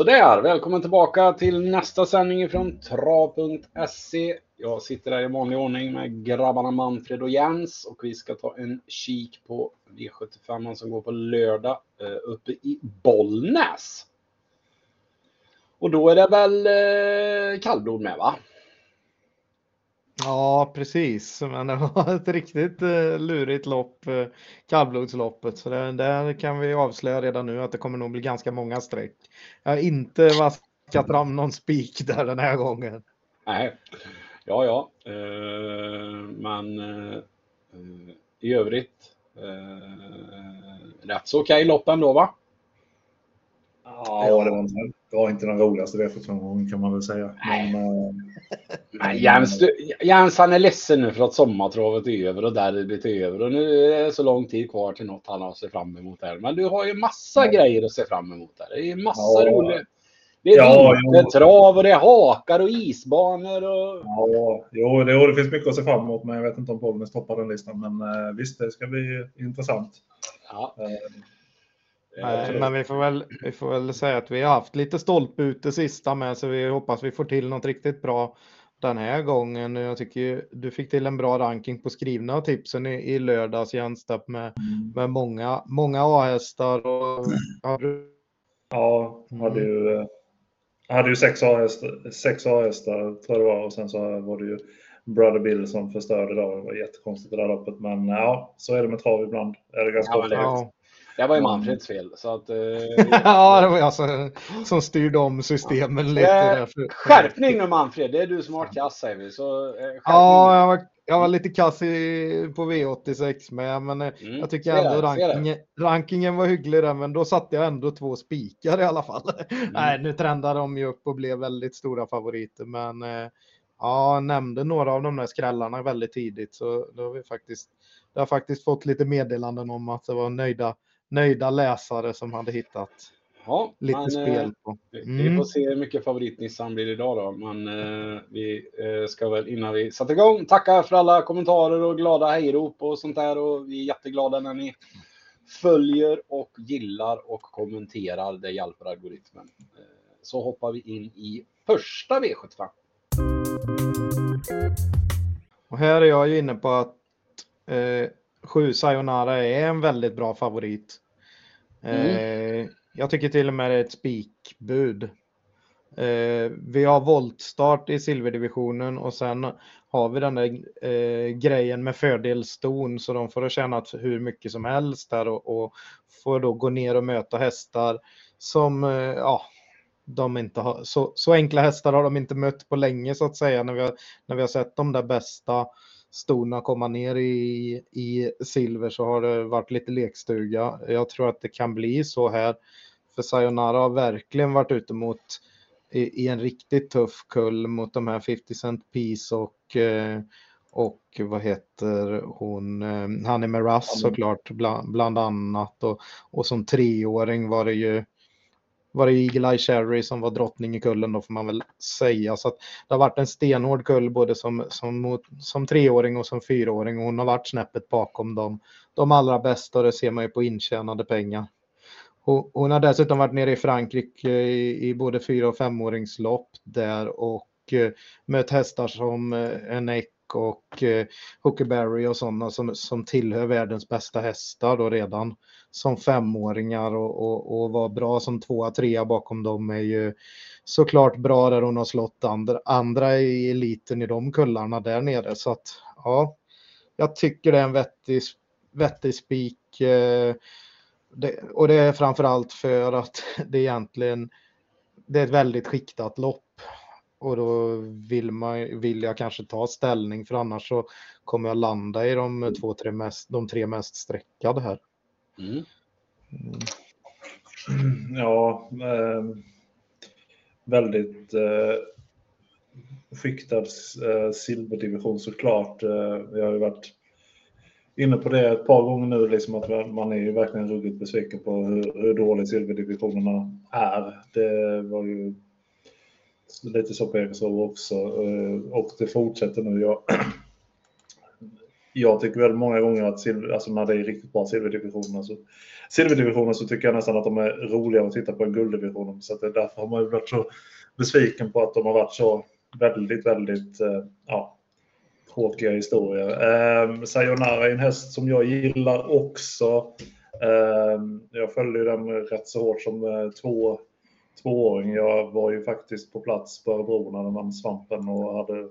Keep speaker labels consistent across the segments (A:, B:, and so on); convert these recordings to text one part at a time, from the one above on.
A: Sådär, välkommen tillbaka till nästa sändning från trav.se. Jag sitter här i vanlig ordning med grabbarna Manfred och Jens och vi ska ta en kik på V75 som går på lördag eh, uppe i Bollnäs. Och då är det väl eh, kallblod med va?
B: Ja, precis. Men det var ett riktigt eh, lurigt lopp, eh, kallblodsloppet. Så det, där kan vi avslöja redan nu att det kommer nog bli ganska många streck. Jag har inte vaskat fram någon spik där den här gången.
A: Nej, ja, ja. Eh, men i övrigt eh, rätt så okej lopp ändå va?
C: Ja, det var, inte, det var inte den roligaste V75 kan man väl säga. Men, äh,
A: men Jens, Jens han är ledsen nu för att sommartravet är över och derbyt är över och nu är det så lång tid kvar till något han har sett fram emot här. Men du har ju massa ja. grejer att se fram emot här. Det är massa ja. roliga. Det är ja, vintertrav och det är hakar och isbanor och...
C: Ja, jo, det, det finns mycket att se fram emot, men jag vet inte om Bollnäs toppar den listan. Men eh, visst, det ska bli intressant. Ja. Eh,
B: Nej, men vi får, väl, vi får väl säga att vi har haft lite stolpe ut det sista med så vi hoppas vi får till något riktigt bra den här gången. Jag tycker du fick till en bra ranking på skrivna tipsen i, i lördags Jens med, mm. med många, många A-hästar. Och,
C: ja, ja, hade ju, hade ju sex A-hästar, sex A-hästar tror jag det var och sen så var det ju Brother Bill som förstörde då. Det var jättekonstigt det där loppet. Men ja, så är det med trav ibland. Är det ganska
A: ja. Det var ju Manfreds fel. Så att, eh,
B: ja, det var jag som, som styrde om systemen lite. Eh,
A: skärpning nu Manfred, det är du som har kass säger vi. Så, eh,
B: ja, jag var, jag var lite kass i, på V86 med, men eh, mm, jag tycker ändå rankingen, rankingen var hygglig där, men då satte jag ändå två spikar i alla fall. Mm. Nej, nu trendade de ju upp och blev väldigt stora favoriter, men ja, jag nämnde några av de där skrällarna väldigt tidigt, så då har vi faktiskt, det har faktiskt fått lite meddelanden om att det var nöjda nöjda läsare som hade hittat ja, lite men, spel eh, på.
A: Mm. Vi får se hur mycket favoritnissan blir idag då. Men eh, vi eh, ska väl innan vi sätter igång tacka för alla kommentarer och glada hejrop och sånt där. Och vi är jätteglada när ni följer och gillar och kommenterar. Det hjälper algoritmen. Eh, så hoppar vi in i första V75.
B: Och här är jag ju inne på att eh, 7 Sayonara är en väldigt bra favorit. Mm. Eh, jag tycker till och med det är ett spikbud. Eh, vi har voltstart i silverdivisionen och sen har vi den där eh, grejen med fördelston så de får ha tjänat hur mycket som helst där och, och får då gå ner och möta hästar som, ja, de inte har, så, så enkla hästar har de inte mött på länge så att säga när vi har, när vi har sett de där bästa stona komma ner i, i silver så har det varit lite lekstuga. Jag tror att det kan bli så här. För Sayonara har verkligen varit ute mot i, i en riktigt tuff kull mot de här 50 Cent Piece och eh, och vad heter hon, eh, Hanni Meras såklart bland, bland annat och, och som treåring var det ju var det Eagle Eye Cherry som var drottning i kullen då får man väl säga. Så att det har varit en stenhård kull både som, som, som treåring och som fyraåring och hon har varit snäppet bakom dem. De allra bästa och det ser man ju på intjänade pengar. Hon, hon har dessutom varit nere i Frankrike i, i både fyra och femåringslopp där och eh, mött hästar som eh, Enek och eh, Huckleberry och sådana som, som tillhör världens bästa hästar då redan som femåringar och, och, och var bra som tvåa, trea bakom dem är ju såklart bra där hon har slått andra, andra i eliten i de kullarna där nere. Så att ja, jag tycker det är en vettig, vettig spik. Eh, och det är framför allt för att det egentligen det är ett väldigt skiktat lopp och då vill, man, vill jag kanske ta ställning för annars så kommer jag landa i de två, tre mest, de tre mest sträckade här. Mm.
C: Mm. Ja, eh, väldigt eh, skiktad eh, silverdivision såklart. Eh, vi har ju varit inne på det ett par gånger nu, liksom att man är ju verkligen ruggigt besviken på hur, hur dålig silverdivisionerna är. Det var ju lite så på Ekersrov också eh, och det fortsätter nu. Jag jag tycker väl många gånger att silver, alltså när det är riktigt bra silverdivisioner så, silverdivisioner så tycker jag nästan att de är roligare att titta på än gulddivisionen. Så att det, därför har man ju varit så besviken på att de har varit så väldigt, väldigt eh, ja, tråkiga historier. Eh, Sayonara är en häst som jag gillar också. Eh, jag följde den rätt så hårt som eh, två, tvååring. Jag var ju faktiskt på plats på Örebro när den vann Svampen och hade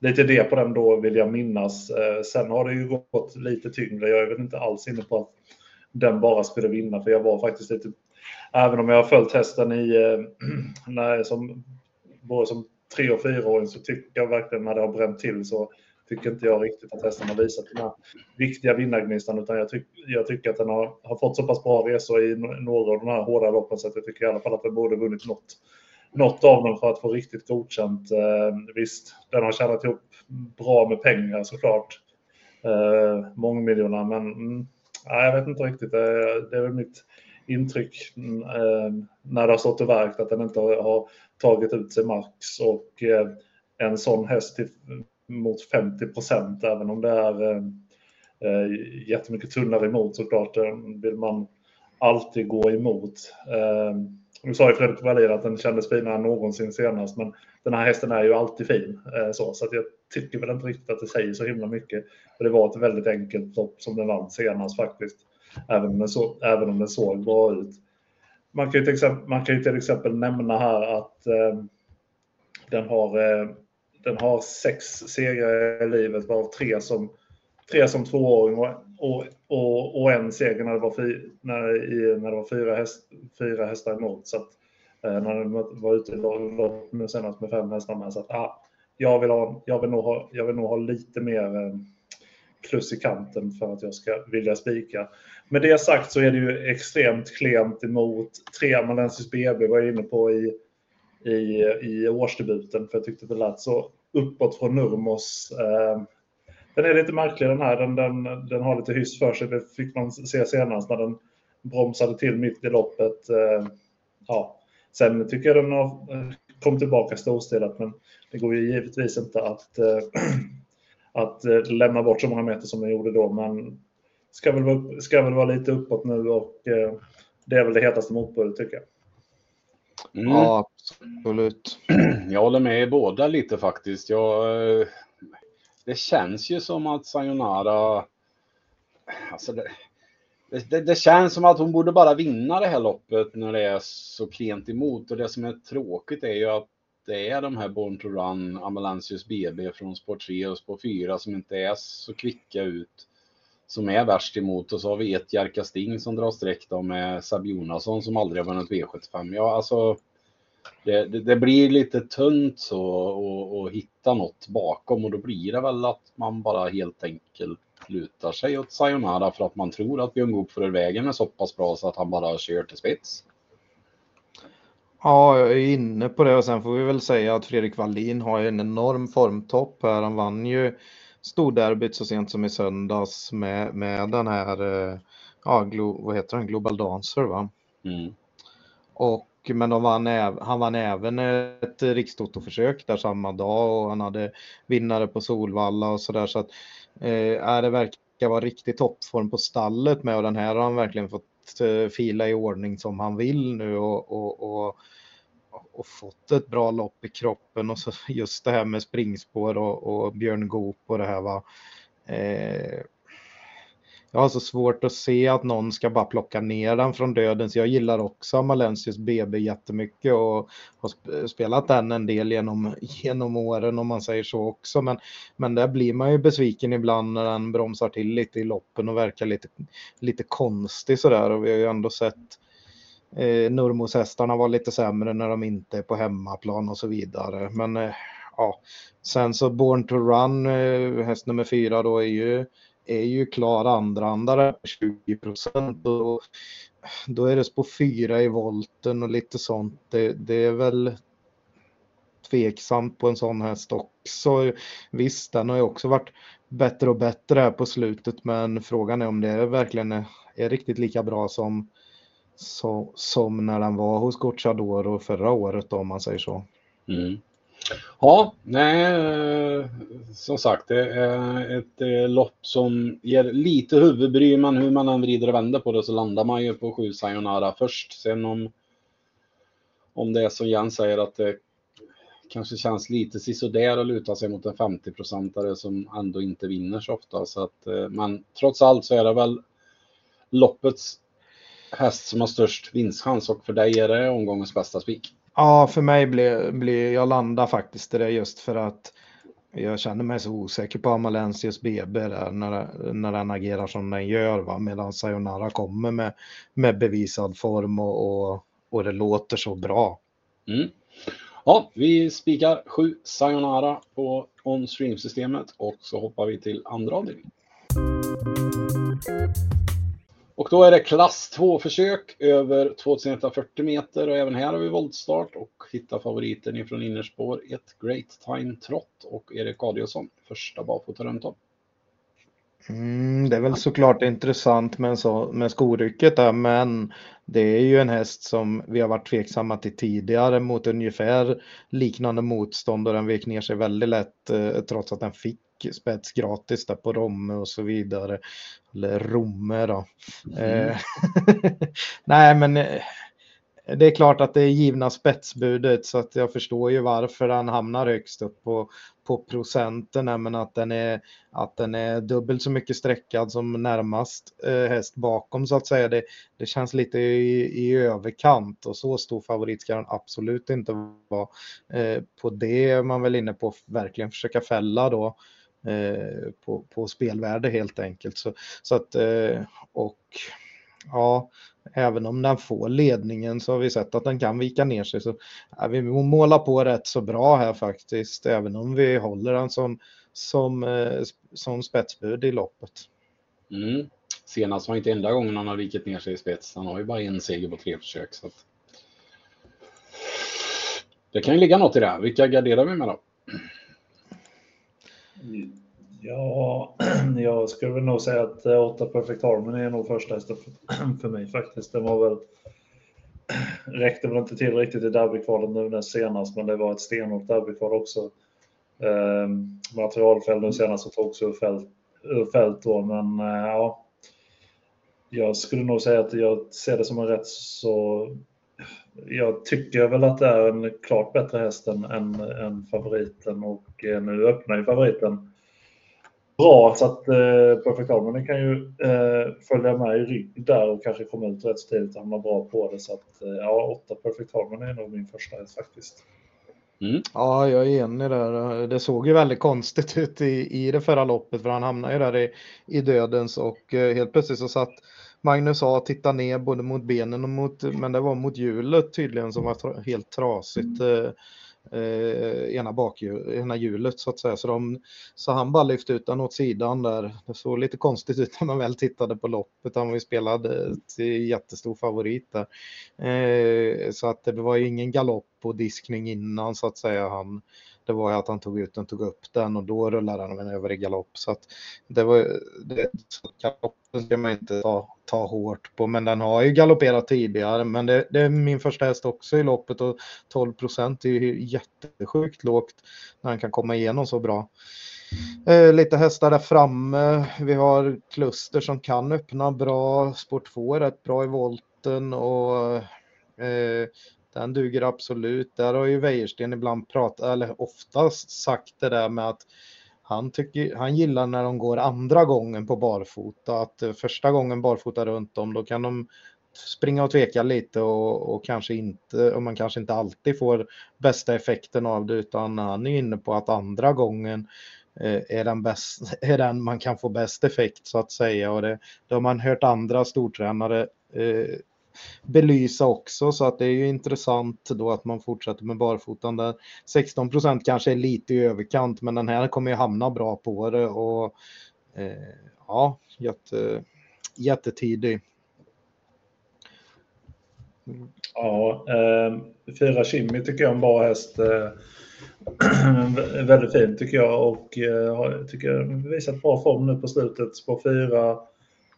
C: lite det på den då vill jag minnas. Eh, sen har det ju gått lite tyngre. Jag är väl inte alls inne på att den bara skulle vinna för jag var faktiskt lite, även om jag har följt hästen i, nej, eh, när, som, både som tre och fyraåring så tycker jag verkligen när det har bränt till så tycker inte jag riktigt att hästen har visat den här viktiga vinnargnistan utan jag, tyck, jag tycker att den har, har fått så pass bra resor i några av de här hårda loppen så att jag tycker i alla fall att den borde vunnit något något av dem för att få riktigt godkänt. Eh, visst, den har tjänat ihop bra med pengar såklart. Eh, mångmiljoner, men mm, jag vet inte riktigt. Det, det är väl mitt intryck mm, eh, när det har stått och verkt att den inte har tagit ut sig max och eh, en sån häst till, mot 50 procent, även om det är eh, eh jättemycket tunnare emot såklart, eh, vill man alltid gå emot. Eh, nu sa ju Fredrik Wallin att den kändes finare än någonsin senast, men den här hästen är ju alltid fin. Eh, så, så att jag tycker väl inte riktigt att det säger så himla mycket. För det var ett väldigt enkelt lopp som den vann senast faktiskt. Även om den, så, även om den såg bra ut. Man kan ju till exempel, man kan ju till exempel nämna här att eh, den, har, eh, den har sex segrar i livet, varav tre som, tre som tvååring och, och, och, och en seger när det var, fy, när, i, när det var fyra, häst, fyra hästar emot. Så att, eh, när den var ute i lopp nu senast med fem hästar med. Så att, ah, jag, vill ha, jag, vill nog ha, jag vill nog ha lite mer eh, plus i kanten för att jag ska vilja spika. Med det sagt så är det ju extremt klent emot tre Amalensis BB var jag inne på i, i, i årsdebuten för jag tyckte det lät så uppåt från Nurmos. Ehm, den är lite märklig den här. Den, den, den har lite hyss för sig. Det fick man se senast när den bromsade till mitt i loppet. Ehm, ja. Sen tycker jag den har eh, kommit tillbaka storstilat, men det går ju givetvis inte att, eh, att eh, lämna bort så många meter som den gjorde då. Men ska väl vara, ska väl vara lite uppåt nu och det är väl det hetaste motbudet tycker jag.
B: Mm. Ja, absolut.
A: Jag håller med båda lite faktiskt. Jag det känns ju som att Sayonara, alltså det, det, det, känns som att hon borde bara vinna det här loppet när det är så klent emot. Och det som är tråkigt är ju att det är de här Born to Run, Amalansius BB från Sport 3 och Sport 4 som inte är så kvicka ut. Som är värst emot. Och så har vi ett Jerka Sting som drar streck då med Sab Jonasson som aldrig har vunnit V75. Ja, alltså det, det, det, blir lite tunt så att hitta något bakom och då blir det väl att man bara helt enkelt lutar sig åt Sayonara för att man tror att Björn Goop för vägen är så pass bra så att han bara kör till spets.
B: Ja, jag är inne på det och sen får vi väl säga att Fredrik Wallin har en enorm formtopp här. Han vann ju storderbyt så sent som i söndags med, med den här, eh, ja, Glo, vad heter den, Global Dancer va? Mm. Och men vann, han vann även ett rikstotoförsök där samma dag och han hade vinnare på Solvalla och sådär. Så att eh, det verkar vara riktig toppform på stallet med och den här har han verkligen fått eh, fila i ordning som han vill nu och, och, och, och fått ett bra lopp i kroppen och så just det här med springspår och, och Björn Goop och det här va. eh, jag har så svårt att se att någon ska bara plocka ner den från döden. Så jag gillar också Amalensius BB jättemycket och har spelat den en del genom, genom åren om man säger så också. Men, men där blir man ju besviken ibland när den bromsar till lite i loppen och verkar lite, lite konstig sådär. Och vi har ju ändå sett eh, Nurmos-hästarna var lite sämre när de inte är på hemmaplan och så vidare. Men eh, ja, sen så Born to Run, eh, häst nummer fyra då är ju är ju klar andrahandare 20 procent. Då är det på fyra i volten och lite sånt. Det, det, är väl tveksamt på en sån häst också. Visst, den har ju också varit bättre och bättre här på slutet, men frågan är om det verkligen är, är riktigt lika bra som, så, som när den var hos Gocciadoro förra året om man säger så.
A: Mm. Ja, nej, eh, som sagt, det är ett eh, lopp som ger lite huvudbry, men hur man än vrider och vänder på det så landar man ju på sju Sayonara först. Sen om, om det är som Jens säger att det kanske känns lite sisådär att luta sig mot en 50-procentare som ändå inte vinner så ofta. Så att, eh, men trots allt så är det väl loppets häst som har störst vinstchans och för dig är det omgångens bästa spik.
B: Ja, för mig blir, blir jag landar faktiskt i det just för att jag känner mig så osäker på Amalensius BB där när, när den agerar som den gör va? medan Sayonara kommer med, med bevisad form och, och, och det låter så bra.
A: Mm. Ja, vi spikar 7 Sayonara på on-stream-systemet och så hoppar vi till andra avdelningen. Och då är det klass 2-försök över 2140 meter och även här har vi voltstart och hittar favoriten ifrån innerspår 1 Great Time Trot och Erik Adielsson första barfota runt om.
B: Mm, det är väl såklart intressant med, så, med skorycket där, men det är ju en häst som vi har varit tveksamma till tidigare mot ungefär liknande motstånd och den vek ner sig väldigt lätt eh, trots att den fick spets gratis där på Romme och så vidare. Eller Romme då. Mm. Eh, nej, men eh, det är klart att det är givna spetsbudet så att jag förstår ju varför han hamnar högst upp på, på procenten, men att den, är, att den är dubbelt så mycket sträckad som närmast eh, häst bakom så att säga. Det, det känns lite i, i överkant och så stor favorit ska den absolut inte vara. Eh, på det är man väl inne på verkligen försöka fälla då. Eh, på, på spelvärde helt enkelt. Så, så att, eh, och ja, även om den får ledningen så har vi sett att den kan vika ner sig. Så ja, vi målar på rätt så bra här faktiskt, även om vi håller den som, som, eh, som spetsbud i loppet.
A: Mm. Senast var inte enda gången han har vikit ner sig i spets. Han har ju bara en seger på tre försök. Så att... Det kan ju ligga något i det. här. Vilka garderar vi med då?
C: Ja, jag skulle väl nog säga att eh, 8 Perfect Harmony är nog första hästen för mig faktiskt. Den var väl räckte väl inte till riktigt i derbykvalet nu näst senast, men det var ett stenhårt derbykval också. Eh, materialfält nu senast och togs ur fält, ur fält då, men eh, ja. Jag skulle nog säga att jag ser det som en rätt så jag tycker väl att det är en klart bättre häst än, än, än favoriten och eh, nu öppnar ju favoriten bra så att eh, Perfect Harmony kan ju eh, följa med i rygg där och kanske komma ut rätt tidigt och hamna bra på det. Så att eh, ja, 8 Perfect Harmony är nog min första häst faktiskt.
B: Mm. Ja, jag är enig där. Det såg ju väldigt konstigt ut i, i det förra loppet för han hamnade ju där i, i dödens och eh, helt plötsligt så satt Magnus A titta ner både mot benen och mot, men det var mot hjulet tydligen som var helt trasigt. Eh, eh, ena, bakhjul, ena hjulet så att säga. Så, de, så han bara lyfte ut den åt sidan där. Det såg lite konstigt ut när man väl tittade på loppet. Han var ju spelad till jättestor favorit där. Eh, så att det var ju ingen galopp och diskning innan så att säga. Han, det var ju att han tog ut den, tog upp den och då rullade han den över i galopp. Så att det var det, galoppen ska man inte ta, ta hårt på, men den har ju galopperat tidigare. Men det, det är min första häst också i loppet och 12 procent är ju jättesjukt lågt när han kan komma igenom så bra. Eh, lite hästar där framme. Vi har kluster som kan öppna bra. Sport 2 är rätt bra i volten och eh, den duger absolut. Där har ju Wäjersten ibland pratat, eller oftast sagt det där med att han, tycker, han gillar när de går andra gången på barfota. Att eh, första gången barfota runt om, då kan de springa och tveka lite och, och kanske inte, och man kanske inte alltid får bästa effekten av det, utan han är inne på att andra gången eh, är den, bäst, är den man kan få bäst effekt så att säga. Och det, det har man hört andra stortränare eh, belysa också så att det är ju intressant då att man fortsätter med barfotan där. 16 procent kanske är lite i överkant men den här kommer ju hamna bra på det och eh, ja, jätte, jättetidig.
C: Ja, eh, Fyra Kimi tycker jag är en bra häst. Eh, väldigt fin tycker jag och eh, tycker visat bra form nu på slutet. På fyra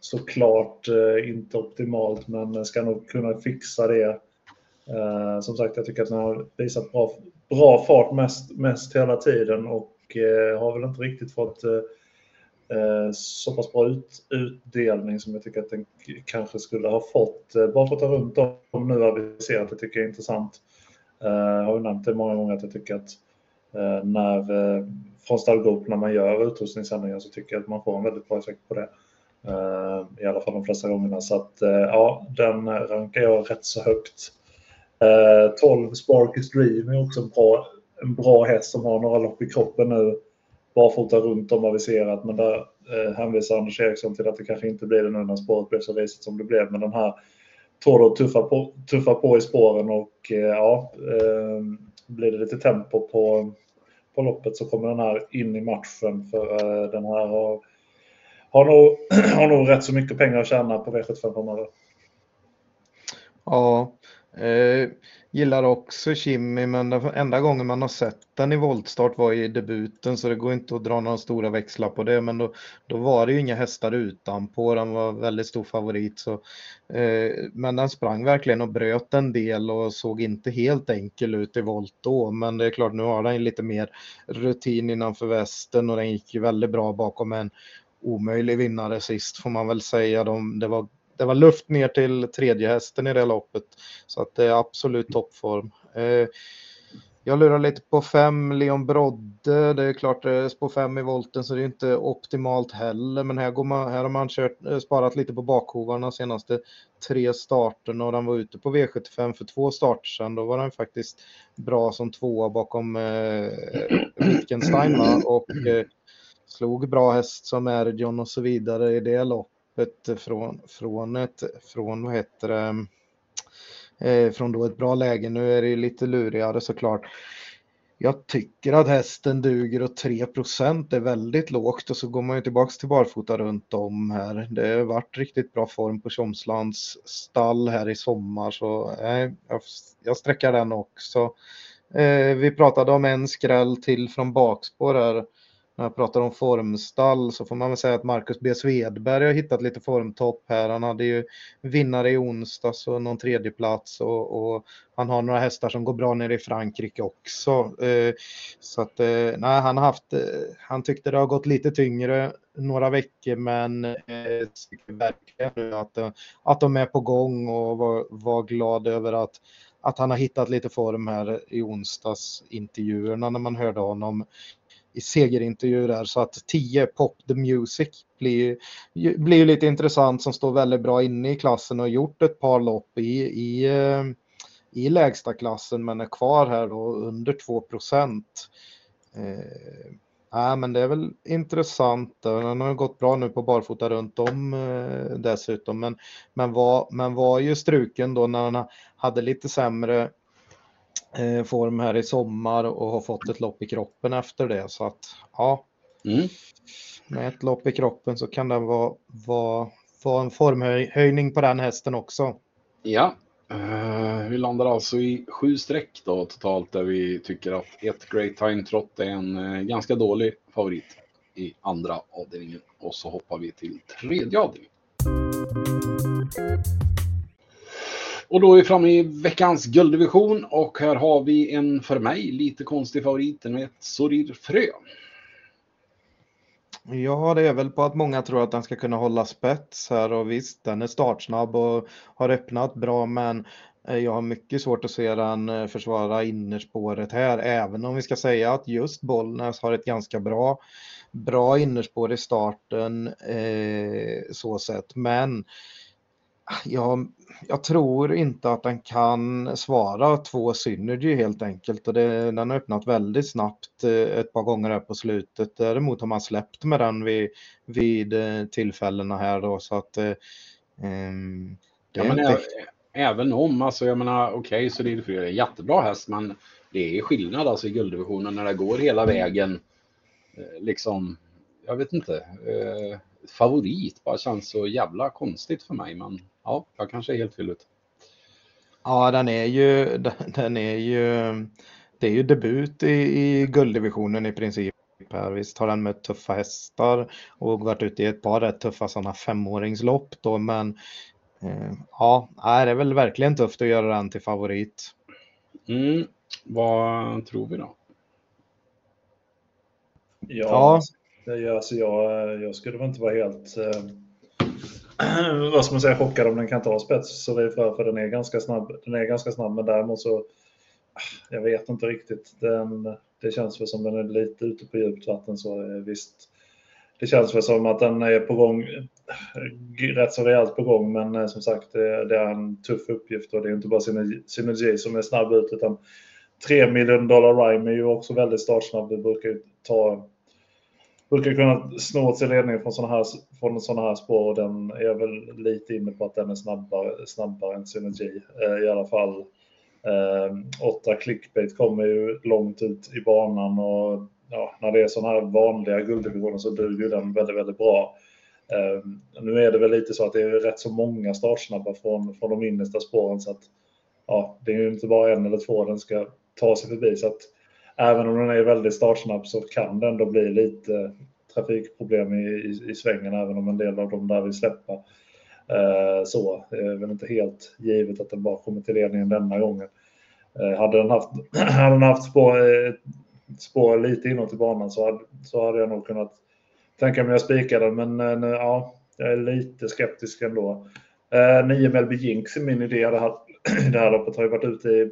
C: såklart eh, inte optimalt, men ska nog kunna fixa det. Eh, som sagt, jag tycker att den har visat bra, bra fart mest, mest hela tiden och eh, har väl inte riktigt fått så pass bra ut, utdelning som jag tycker att den kanske skulle ha fått. Bara för att ta runt om nu aviserat, det tycker jag är intressant. Jag har ju nämnt det många gånger att jag tycker att när från stallgrop när man gör utrustningsändringar så tycker jag att man får en väldigt bra effekt på det. Eh, I alla fall de flesta gångerna. Så att eh, ja, den rankar jag rätt så högt. Eh, 12 Sparky Dream är också en bra, en bra häst som har några lopp i kroppen nu. Barfota runt om aviserat, men där eh, hänvisar Anders Eriksson till att det kanske inte blir det nu när spåret blev så risigt som det blev. Men den här Toro tuffar på, tuffar på i spåren och eh, ja, eh, blir det lite tempo på, på loppet så kommer den här in i matchen för eh, den här har, har, nog, har nog rätt så mycket pengar att tjäna på V75 framöver.
B: Ja, Eh, gillar också Kimmy, men den enda gången man har sett den i voltstart var i debuten, så det går inte att dra några stora växlar på det. Men då, då var det ju inga hästar utanpå, den var väldigt stor favorit. Så, eh, men den sprang verkligen och bröt en del och såg inte helt enkel ut i volt då. Men det är klart, nu har den lite mer rutin innanför västen och den gick ju väldigt bra bakom en omöjlig vinnare sist får man väl säga. De, det var det var luft ner till tredje hästen i det loppet. Så att det är absolut toppform. Eh, jag lurar lite på fem Leon Brodde. Det är klart det är spår fem i volten så det är inte optimalt heller. Men här, går man, här har man kört, eh, sparat lite på bakhovarna senaste tre starterna och den var ute på V75 för två starter sedan. Då var den faktiskt bra som tvåa bakom eh, Wittgenstein va? och eh, slog bra häst som Erdion och så vidare i det loppet från, från ett, från vad heter det, eh, från då ett bra läge. Nu är det lite lurigare såklart. Jag tycker att hästen duger och 3% är väldigt lågt och så går man ju tillbaks till barfota runt om här. Det har varit riktigt bra form på Tjomslands stall här i sommar så eh, jag, jag sträcker den också. Eh, vi pratade om en skräll till från bakspår här när jag pratar om formstall så får man väl säga att Marcus B Svedberg har hittat lite formtopp här. Han hade ju vinnare i onsdags och någon tredjeplats och, och han har några hästar som går bra nere i Frankrike också. Eh, så att eh, nej, han har haft, eh, han tyckte det har gått lite tyngre några veckor men verkligen att, att de är på gång och var, var glad över att att han har hittat lite form här i onsdags intervjuerna när man hörde honom i segerintervju där så att 10 Pop the Music blir, blir lite intressant som står väldigt bra inne i klassen och gjort ett par lopp i, i, eh, i lägsta klassen men är kvar här då under 2 procent. Eh, ja, men det är väl intressant. Den har gått bra nu på barfota runt om eh, dessutom. Men, men, var, men var ju struken då när han hade lite sämre form här i sommar och har fått ett lopp i kroppen efter det. Så att ja, mm. med ett lopp i kroppen så kan det vara, vara, vara en formhöjning på den hästen också.
A: Ja, uh, vi landar alltså i sju streck då totalt där vi tycker att ett Great Time Trot är en uh, ganska dålig favorit i andra avdelningen. Och så hoppar vi till tredje avdelningen. Och då är vi framme i veckans gulddivision och här har vi en för mig lite konstig favorit, den ett Sorir Frö.
B: Ja, det är väl på att många tror att den ska kunna hålla spets här och visst, den är startsnabb och har öppnat bra, men eh, jag har mycket svårt att se den eh, försvara innerspåret här, även om vi ska säga att just Bollnäs har ett ganska bra, bra innerspår i starten eh, så sett, men jag, jag, tror inte att den kan svara två Synergy helt enkelt och det, den har öppnat väldigt snabbt eh, ett par gånger här på slutet. Däremot har man släppt med den vid, vid eh, tillfällena här då så att um,
A: ja, men inte... Även om, alltså jag menar okej okay, så det är en jättebra häst men det är skillnad alltså i gulddivisionen när det går hela vägen. Liksom, jag vet inte. Eh, favorit bara känns så jävla konstigt för mig men ja, jag kanske är helt fel ut.
B: Ja, den är ju, den är ju, det är ju debut i, i gulddivisionen i princip. Här. Visst har den mött tuffa hästar och varit ute i ett par rätt tuffa sådana femåringslopp då, men eh, ja, det är väl verkligen tufft att göra den till favorit.
A: Mm. Vad tror vi då?
C: Ja,
B: Ja.
C: Alltså jag, jag skulle väl inte vara helt eh, vad ska man säga, chockad om den kan ta spets så det är för, för den är ganska snabb. Den är ganska snabb men däremot så ah, jag vet inte riktigt. Den, det känns väl som den är lite ute på djupt vatten så eh, visst. Det känns väl som att den är på gång, eh, rätt så rejält på gång men eh, som sagt det, det är en tuff uppgift och det är inte bara Synergy, som är snabb ut utan 3 miljoner dollar Rhyme är ju också väldigt startsnabb. Det brukar ju ta brukar kunna snå åt sig ledningen från sådana här, från såna här spår och den är väl lite inne på att den är snabbare, snabbare än Synergy eh, i alla fall. Eh, åtta clickbait kommer ju långt ut i banan och ja, när det är sådana här vanliga gulddivisioner så duger den väldigt, väldigt bra. Eh, nu är det väl lite så att det är rätt så många startsnabba från, från de innersta spåren så att ja, det är ju inte bara en eller två den ska ta sig förbi så att även om den är väldigt startsnabb så kan det ändå bli lite trafikproblem i, i, i svängen även om en del av dem där vill släppa. Eh, så det är väl inte helt givet att den bara kommer till ledningen denna gången. Eh, hade den haft, hade den haft spår, eh, spår lite inåt i banan så hade, så hade jag nog kunnat tänka mig att spika den men eh, ja, jag är lite skeptisk ändå. Eh, 9 Melby Jinx är min idé. Det här, det här loppet har ju varit ute i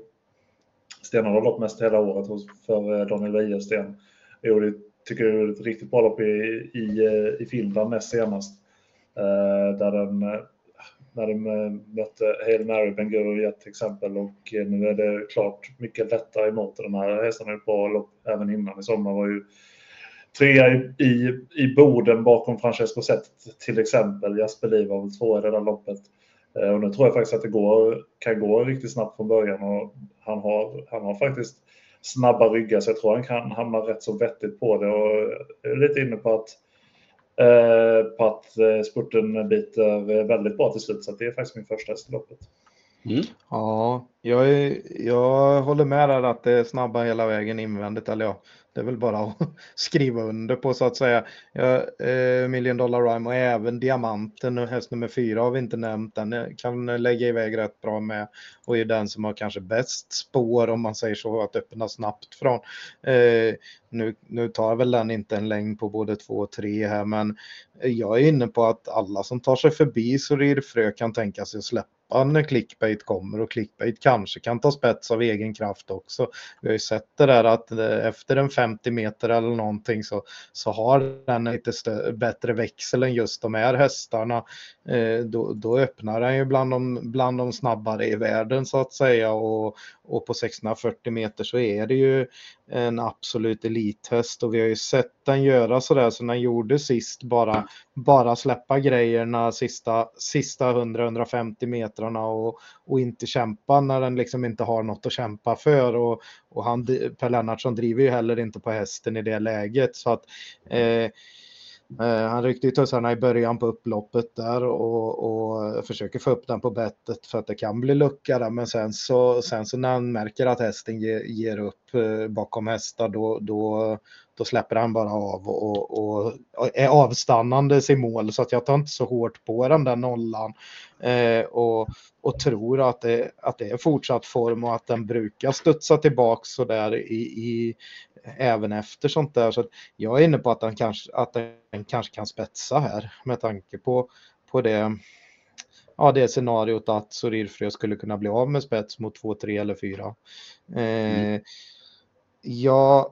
C: Sten har lopp mest hela året för eh, Daniel Wäjersten. Jo, det tycker jag är ett riktigt bra lopp i, i, eh, i Finland näst senast. Eh, där den, när de mötte Hail Mary Ben i ett exempel och nu är det klart mycket lättare emot den här hästen på bra lopp även innan i sommar var ju trea i, i, i Boden bakom Francesco Zet till exempel. Jasper Liv var väl tvåa i det där loppet. Eh, och nu tror jag faktiskt att det går, kan gå riktigt snabbt från början och han har, han har faktiskt snabba ryggar så jag tror han kan hamna rätt så vettigt på det och jag är lite inne på att, eh, på att eh, spurten biter väldigt bra till slut så att det är faktiskt min första häst i loppet.
A: Mm.
B: Ja, jag, är, jag håller med där att det är snabba hela vägen invändigt. Eller ja, det är väl bara att skriva under på så att säga. Ja, eh, Million Dollar Rhyme och även Diamanten, och häst nummer fyra har vi inte nämnt. Den eh, kan lägga iväg rätt bra med och är den som har kanske bäst spår om man säger så, att öppna snabbt från. Eh, nu, nu tar väl den inte en längd på både två och tre här, men jag är inne på att alla som tar sig förbi Sorir Frö kan tänka sig att släppa när clickbait kommer och clickbait kanske kan ta spets av egen kraft också. Vi har ju sett det där att eh, efter en 50 meter eller någonting så, så har den lite bättre växel än just de här hästarna. Eh, då, då öppnar den ju bland de, bland de snabbare i världen så att säga och, och på 640 meter så är det ju en absolut elithäst. Och vi har ju sett den göra sådär som den gjorde sist bara, bara släppa grejerna sista, sista 100-150 metrarna och, och inte kämpa när den liksom inte har något att kämpa för. Och, och han, Per Lennartsson driver ju heller inte på hästen i det läget. Så att eh, eh, Han ryckte ju tussarna i början på upploppet där och, och försöker få upp den på bettet för att det kan bli lucka där. Men sen så, sen så när han märker att hästen ger, ger upp Eh, bakom hästar då, då, då släpper han bara av och, och, och är avstannandes i mål. Så att jag tar inte så hårt på den där nollan. Eh, och, och tror att det, att det är fortsatt form och att den brukar studsa tillbaks så där i, i, även efter sånt där. Så att jag är inne på att den kanske, att den kanske kan spetsa här med tanke på, på det, ja, det scenariot att Sorirfrö skulle kunna bli av med spets mot 2, 3 eller 4. Eh, mm jag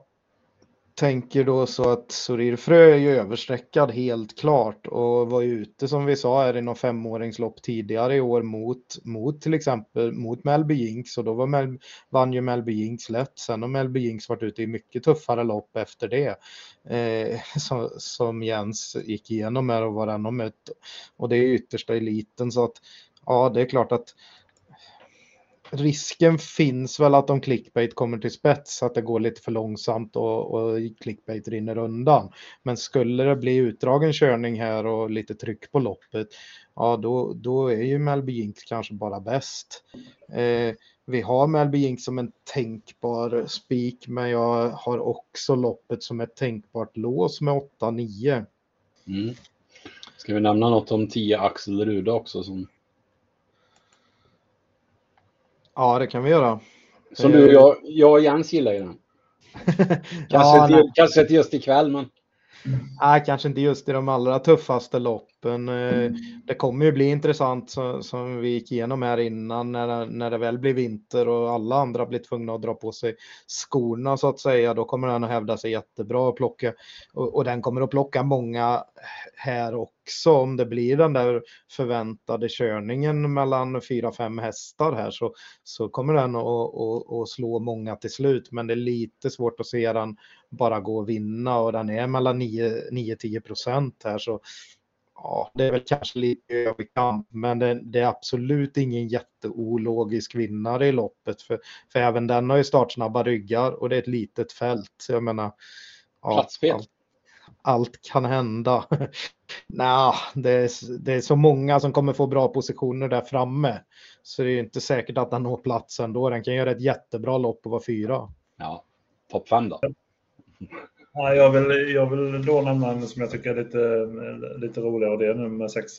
B: tänker då så att Sorirfrö är ju överstreckad helt klart och var ute som vi sa här i någon femåringslopp tidigare i år mot, mot till exempel mot Melby Jinx och då var Mel, vann ju Melby Jinx lätt. Sen har Melby Jinx varit ute i mycket tuffare lopp efter det eh, som, som Jens gick igenom här och var han mött. Och det är yttersta eliten så att ja, det är klart att risken finns väl att om clickbait kommer till spets att det går lite för långsamt och, och clickbait rinner undan. Men skulle det bli utdragen körning här och lite tryck på loppet, ja då, då är ju Melby Jinx kanske bara bäst. Eh, vi har Melby Jinx som en tänkbar spik, men jag har också loppet som ett tänkbart lås med 8-9.
A: Mm. Ska vi nämna något om 10 Axel Ruda också? Som...
B: Ja, det kan vi göra.
A: Som du och jag, jag och Jens gillar ju den. Kanske,
B: Ja, nej.
A: kanske inte just ikväll, men
B: Nej, kanske inte just i de allra tuffaste loppen. Eh, Det kommer ju bli intressant som vi gick igenom här innan när, när det väl blir vinter och alla andra blir tvungna att dra på sig skorna så att säga. Då kommer den att hävda sig jättebra och plocka och, och den kommer att plocka många här också om det blir den där förväntade körningen mellan fyra, fem hästar här så, så kommer den att, att, att slå många till slut. Men det är lite svårt att se den bara gå och vinna och den är mellan 9-10 procent här så ja, det är väl kanske lite överkamp men det, det är absolut ingen jätteologisk vinnare i loppet för, för även den har ju startsnabba ryggar och det är ett litet fält. Så jag menar, ja,
A: Platsspel.
B: allt, allt kan hända. Nej, det, är, det är så många som kommer få bra positioner där framme så det är ju inte säkert att den når platsen då. Den kan göra ett jättebra lopp och vara fyra.
A: ja, topp fem då.
C: Ja, jag, vill, jag vill då nämna en som jag tycker är lite, lite roligare och det är nummer sex.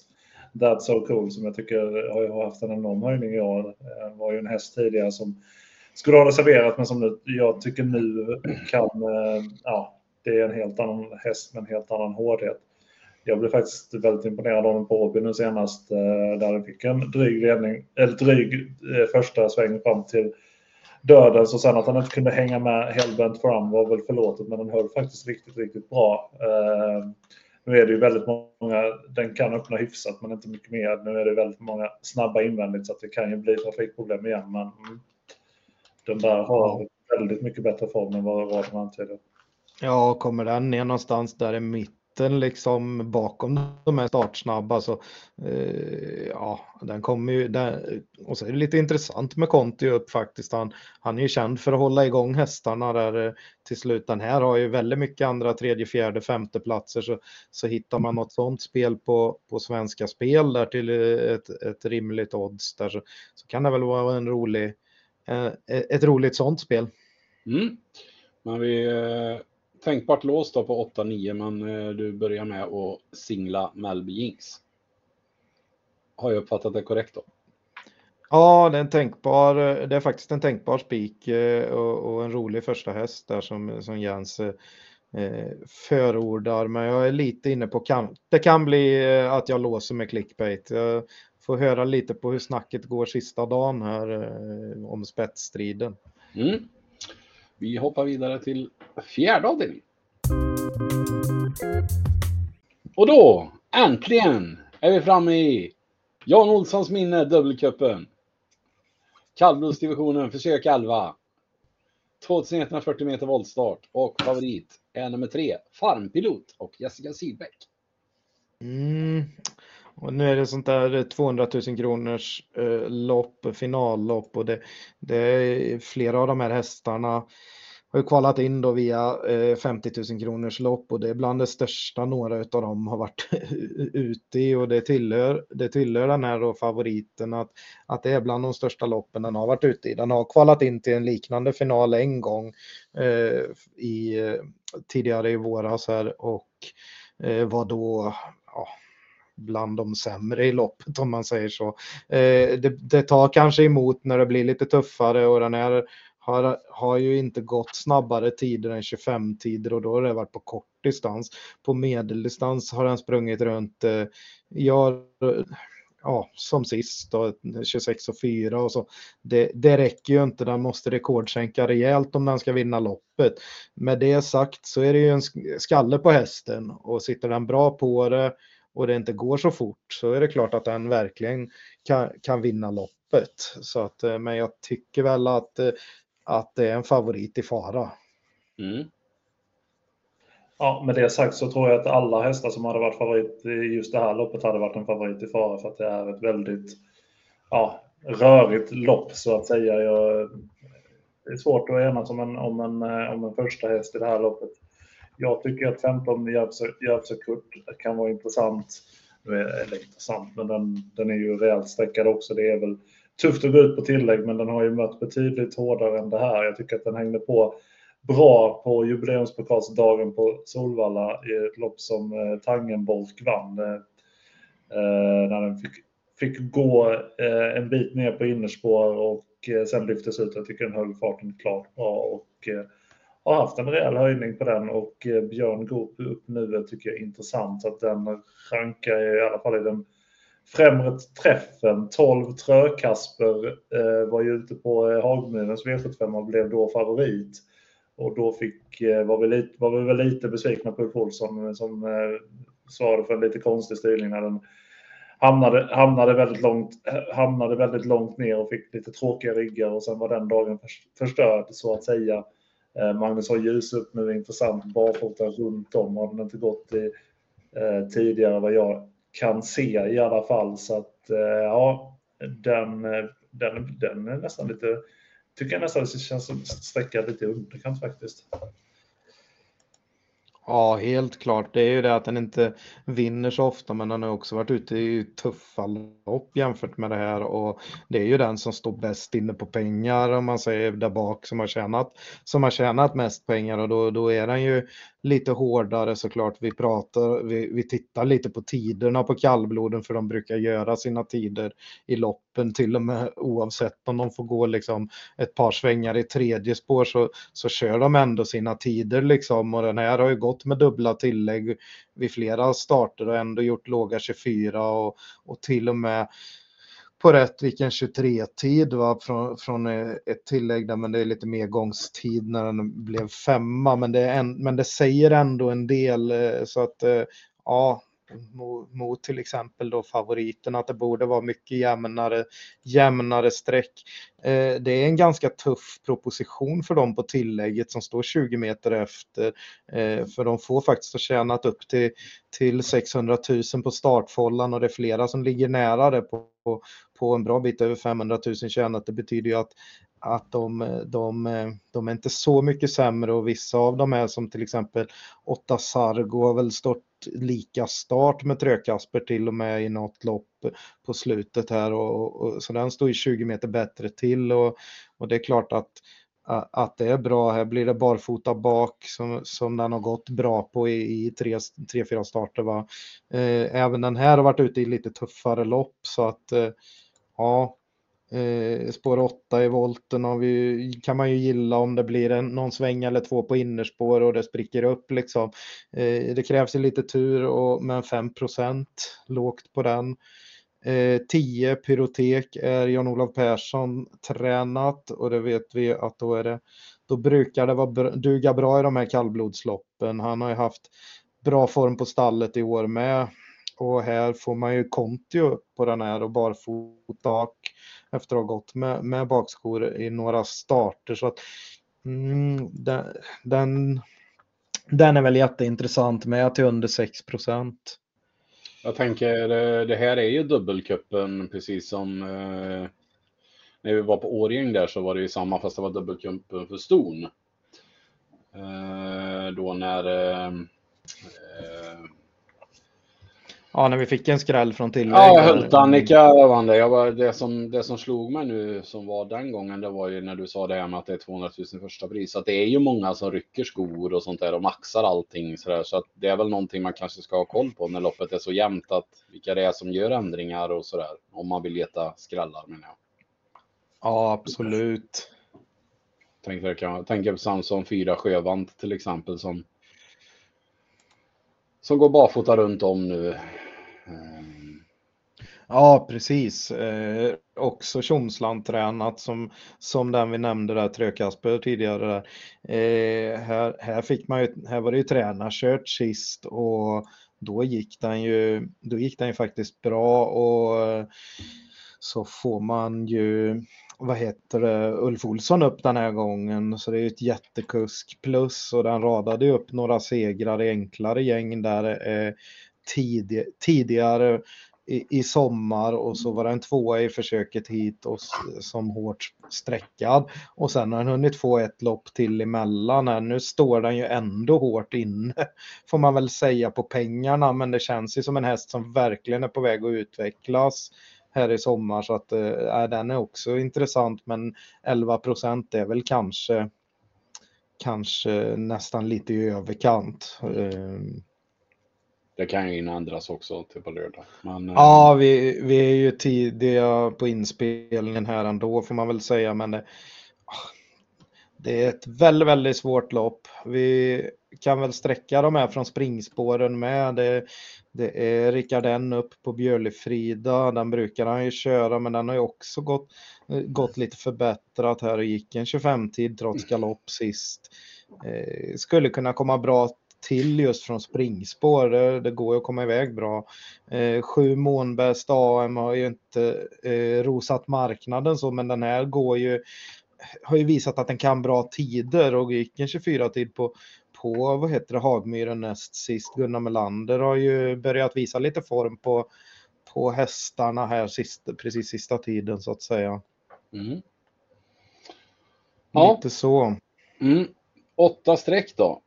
C: That's so cool som jag tycker har haft en enorm höjning i år. Det var ju en häst tidigare som skulle ha reserverat men som nu, jag tycker nu kan, eh, ja, det är en helt annan häst med en helt annan hårdhet. Jag blev faktiskt väldigt imponerad av den på Åby nu senast eh, där den fick en dryg ledning, eller dryg eh, första sväng fram till döden. Så sen att han inte kunde hänga med helbent fram var väl förlåtet, men den höll faktiskt riktigt, riktigt bra. Eh, nu är det ju väldigt många, den kan öppna hyfsat, men inte mycket mer. Nu är det väldigt många snabba invändigt, så att det kan ju bli trafikproblem igen. Men den där har väldigt mycket bättre form än vad vad den antyder.
B: Ja, kommer den ner någonstans där i mitten liksom bakom de här startsnabba så eh, ja, den kommer ju där. Och så är det lite intressant med Conti upp faktiskt. Han, han är ju känd för att hålla igång hästarna där eh, till slut. Den här har ju väldigt mycket andra tredje, fjärde, femte platser så, så hittar man något sånt spel på, på svenska spel där till eh, ett, ett rimligt odds där så, så kan det väl vara en rolig, eh, ett roligt sånt spel.
A: Mm. Men vi eh, tänkbart låst då på 8-9, men eh, du börjar med att singla Melby Jinx. Har jag uppfattat det korrekt då?
B: Ja, det är en tänkbar, det är faktiskt en tänkbar spik eh, och, och en rolig första häst där som, som Jens eh, förordar. Men jag är lite inne på, kan, det kan bli eh, att jag låser med clickbait. Jag får höra lite på hur snacket går sista dagen här eh, om spetsstriden.
A: Mm. Vi hoppar vidare till fjärde avdelningen. Och då, äntligen, är vi framme i Jan Olssons minne, dubbelcupen. Kallblodsdivisionen, försök 11. 2140 meter voltstart och favorit är nummer tre, Farmpilot och Jessica Sidbeck.
B: Mm. Och nu är det sånt där 200 000 kronors eh, lopp, finallopp och det, det är flera av de här hästarna har ju kvalat in då via eh, 50 000 kronors lopp och det är bland det största några av dem har varit ute i och det tillhör, det tillhör den här då favoriten att, att det är bland de största loppen den har varit ute i. Den har kvalat in till en liknande final en gång eh, i, tidigare i våras här och eh, var då ja, bland de sämre i loppet om man säger så. Eh, det, det tar kanske emot när det blir lite tuffare och den här har, har ju inte gått snabbare tider än 25 tider och då har det varit på kort distans. På medeldistans har den sprungit runt, eh, ja, ja, som sist då, 26 och 4 och så. Det, det räcker ju inte, den måste rekordsänka rejält om den ska vinna loppet. Med det sagt så är det ju en skalle på hästen och sitter den bra på det och det inte går så fort så är det klart att den verkligen kan, kan vinna loppet. Så att, eh, men jag tycker väl att, eh, att det är en favorit i fara.
A: Mm.
C: Ja, med det sagt så tror jag att alla hästar som hade varit favorit i just det här loppet hade varit en favorit i fara för att det är ett väldigt ja, rörigt lopp så att säga. Jag, det är svårt att enas om en, om, en, om en första häst i det här loppet. Jag tycker att 15 Järvsö Kurt kan vara intressant. Eller intressant, men den, den är ju rejält sträckad också. Det är väl tufft att gå ut på tillägg, men den har ju mött betydligt hårdare än det här. Jag tycker att den hängde på bra på jubileumspokalsdagen på Solvalla i ett lopp som eh, Tangenbolk vann. Eh, eh när den fick, fick gå eh, en bit ner på innerspår och och eh, sen lyftes ut. Jag tycker den höll farten klart bra och eh, har haft en rejäl höjning på den och eh, Björn Goop upp nu tycker jag är intressant. Att den rankar i alla fall i den främre träffen. 12 Trökasper eh, var ju ute på eh, Hagmyrens V75 och blev då favorit. Och då fick, eh, var, vi lite, var vi väl lite besvikna på Ulf Olsson eh, som eh, svarade för en lite konstig styrning när den hamnade, hamnade, väldigt långt, eh, hamnade väldigt långt ner och fick lite tråkiga ryggar och sen var den dagen förstörd så att säga. Eh, Magnus har ljus upp nu, intressant barfota runt om. Har den inte gått i, eh, tidigare vad jag kan se i alla fall. Så att eh, ja, den, eh, den, den är nästan lite, tycker jag nästan det känns som sträcka lite i underkant faktiskt.
B: Ja, helt klart. Det är ju det att den inte vinner så ofta, men den har också varit ute i tuffa lopp jämfört med det här och det är ju den som står bäst inne på pengar om man säger där bak som har tjänat, som har tjänat mest pengar och då, då är den ju lite hårdare såklart. Vi pratar, vi, vi tittar lite på tiderna på kallbloden för de brukar göra sina tider i loppen till och med oavsett om de får gå liksom ett par svängar i tredje spår så, så kör de ändå sina tider liksom och den här har ju gått med dubbla tillägg vid flera starter och ändå gjort låga 24 och, och till och med på rätt vilken 23-tid från, från eh, ett tillägg där men det är lite mer gångstid när den blev femma. Men det, en, men det säger ändå en del eh, så att eh, ja mot, till exempel då favoriten att det borde vara mycket jämnare, jämnare streck. Eh, det är en ganska tuff proposition för dem på tillägget som står 20 meter efter. Eh, för de får faktiskt ha tjänat upp till, till 600 000 på startfållan och det är flera som ligger nära det på, på en bra bit över 500 000 tjänat. Det betyder ju att att de, de, de är inte så mycket sämre och vissa av dem är som till exempel Otta Sargo har väl stått lika start med Trökasper till och med i något lopp på slutet här och, och så den står ju 20 meter bättre till och, och det är klart att att det är bra. Här blir det barfota bak som, som den har gått bra på i, i tre, tre, fyra starter. Va? Eh, även den här har varit ute i lite tuffare lopp så att eh, ja, Eh, spår 8 i volten vi, kan man ju gilla om det blir en, någon sväng eller två på innerspår och det spricker upp liksom. Eh, det krävs ju lite tur och, men 5% lågt på den. Eh, 10 Pyrotek är Jan-Olof Persson tränat och det vet vi att då är det då brukar det vara, duga bra i de här kallblodsloppen. Han har ju haft bra form på stallet i år med och här får man ju Kontio på den här och barfota efter att ha gått med, med bakskor i några starter. Så att, mm, den, den, den, är väl jätteintressant med till under 6 procent.
A: Jag tänker, eh, det här är ju dubbelkuppen precis som eh, när vi var på Årjäng där så var det ju samma fast det var dubbelkuppen för ston. Eh, då när eh, eh
B: Ja, när vi fick en skräll från tillägg.
A: Ja, Hult-Annika vann det. Jag var, det, som, det som slog mig nu som var den gången, det var ju när du sa det här med att det är 200 000 första pris. Så att det är ju många som rycker skor och sånt där och maxar allting så där. Så att det är väl någonting man kanske ska ha koll på när loppet är så jämnt att vilka det är som gör ändringar och så där. Om man vill leta skrällar menar jag.
B: Ja, absolut.
A: Tänker, tänker på Samson 4 Sjövant till exempel som som går barfota runt om nu. Eh.
B: Ja, precis. Eh, också Tjomsland tränat som, som den vi nämnde där, Trökasper tidigare. Eh, här, här, fick man ju, här var det ju tränarkört sist och då gick den ju, då gick den ju faktiskt bra och eh, så får man ju vad heter det, Ulf Olsson upp den här gången. Så det är ju ett jättekusk plus och den radade upp några segrar i enklare gäng där eh, tid, tidigare i, i, sommar och så var den tvåa i försöket hit och som hårt sträckad. Och sen har den hunnit få ett lopp till emellan. Här. Nu står den ju ändå hårt inne får man väl säga på pengarna men det känns ju som en häst som verkligen är på väg att utvecklas här i sommar så att äh, den är också intressant men 11 procent är väl kanske kanske nästan lite i överkant. Äh,
A: Det kan ju ändras också till på lördag. Men, eh,
B: Ja, vi, vi är ju tidiga på inspelningen här ändå får man väl säga, men det, det är ett väldigt, väldigt svårt lopp. Vi kan väl sträcka de här från springspåren med. Det, det är Rickard N upp på Björlifrida. Den brukar han ju köra, men den har ju också gått, gått lite förbättrat här och gick en 25-tid trots galopp sist. Eh, skulle kunna komma bra till just från springspår. Det, det går ju att komma iväg bra. Eh, sju månbäst AM har ju inte eh, rosat marknaden så, men den här går ju har ju visat att den kan bra tider och gick en 24-tid på, på vad heter det, Hagmyren näst sist. Gunnar Melander har ju börjat visa lite form på, på hästarna här sist, precis sista tiden så att säga.
A: mm. Ja.
B: Lite så.
A: Mm. Åtta streck då.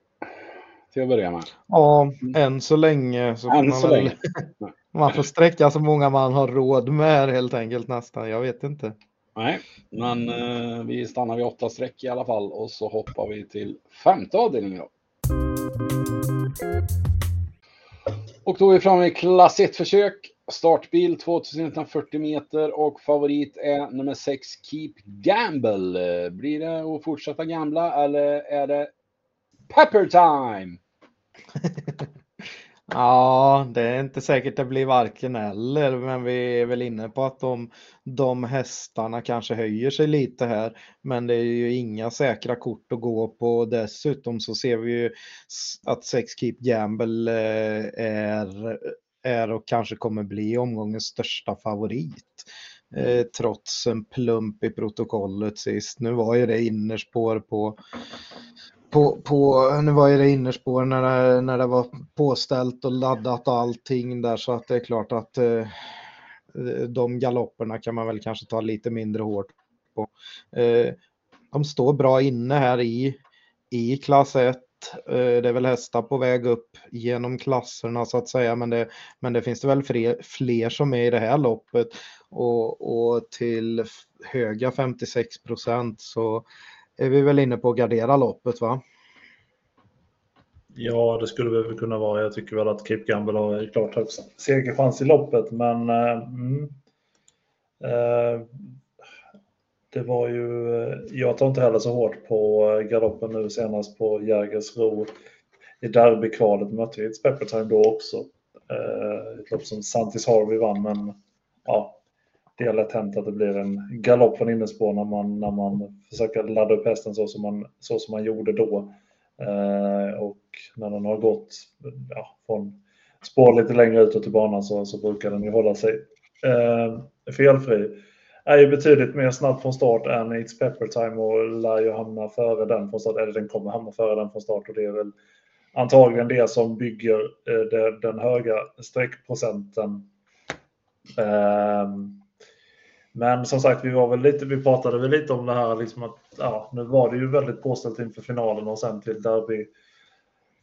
A: Till att börja med.
B: Ja, än så länge så
A: Än
B: man
A: så
B: väl-
A: länge.
B: Man får sträcka så många man har råd med helt enkelt nästan. Jag vet inte.
A: Nej, men eh, vi stannar vid åtta streck i alla fall och så hoppar vi till femte avdelningen då. Och då är vi framme i klass 1-försök. Startbil 2140 meter och favorit är nummer 6 Keep Gamble. Blir det att fortsätta gambla eller är det Pepper Time?
B: Ja, det är inte säkert det blir varken eller, men vi är väl inne på att de, de hästarna kanske höjer sig lite här. Men det är ju inga säkra kort att gå på. Dessutom så ser vi ju att Sex Keep Gamble eh, är, är och kanske kommer bli omgångens största favorit. Eh, trots en plump i protokollet sist. Nu var ju det innerspår på på, på, nu var ju det innerspår när det, när det var påställt och laddat och allting där så att det är klart att eh, de galopperna kan man väl kanske ta lite mindre hårt på. Eh, de står bra inne här i, i klass 1. Eh, det är väl hästar på väg upp genom klasserna så att säga men det, men det finns det väl fler, fler som är i det här loppet och, och till höga 56 procent så är vi väl inne på att gardera loppet va?
C: Ja, det skulle vi väl kunna vara. Jag tycker väl att Keep Gamble har klart högst segerchans i loppet, men eh, mm, eh, det var ju, jag tar inte heller så hårt på galoppen nu senast på Jägersro. I derbykvalet mötte vi ett Peppertime då också. Eh, ett lopp som Santis Harvey vann, men ja, det är lätt hänt att det blir en galopp från innerspår när man, när man försöker ladda upp hästen så som man, så som man gjorde då. Eh, och när den har gått ja, från spår lite längre utåt i banan så, så brukar den ju hålla sig eh, felfri. Är ju betydligt mer snabb från start än It's Pepper Time och lär ju hamna före den från start, eller den kommer hamna före den från start och det är väl antagligen det som bygger eh, det, den höga streckprocenten. Ehm, men som sagt, vi var väl lite, vi pratade väl lite om det här liksom att ja, nu var det ju väldigt påställt inför finalen och sen till derby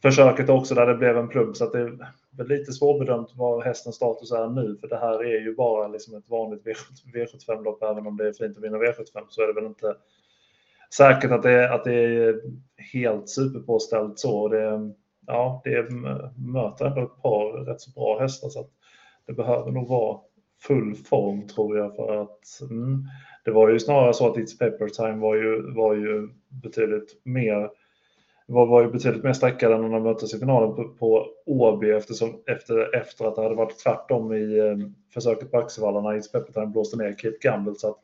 C: försöket också där det blev en plump så att det är lite svårbedömt vad hästens status är nu för det här är ju bara liksom ett vanligt V75-lopp även om det är fint att vinna V75 så är det väl inte säkert att det, att det är helt superpåställt så. Det, ja, det möter ändå ett par rätt så bra hästar så att det behöver nog vara full form tror jag för att mm, det var ju snarare så att It's Pepper Time var ju, var ju betydligt mer var, var ju betydligt mer sträckad än när de möttes i finalen på, på Åby eftersom, efter, efter att det hade varit tvärtom i eh, försöket på Axevallarna. It's Pepper Time blåste ner Kate Gamble så att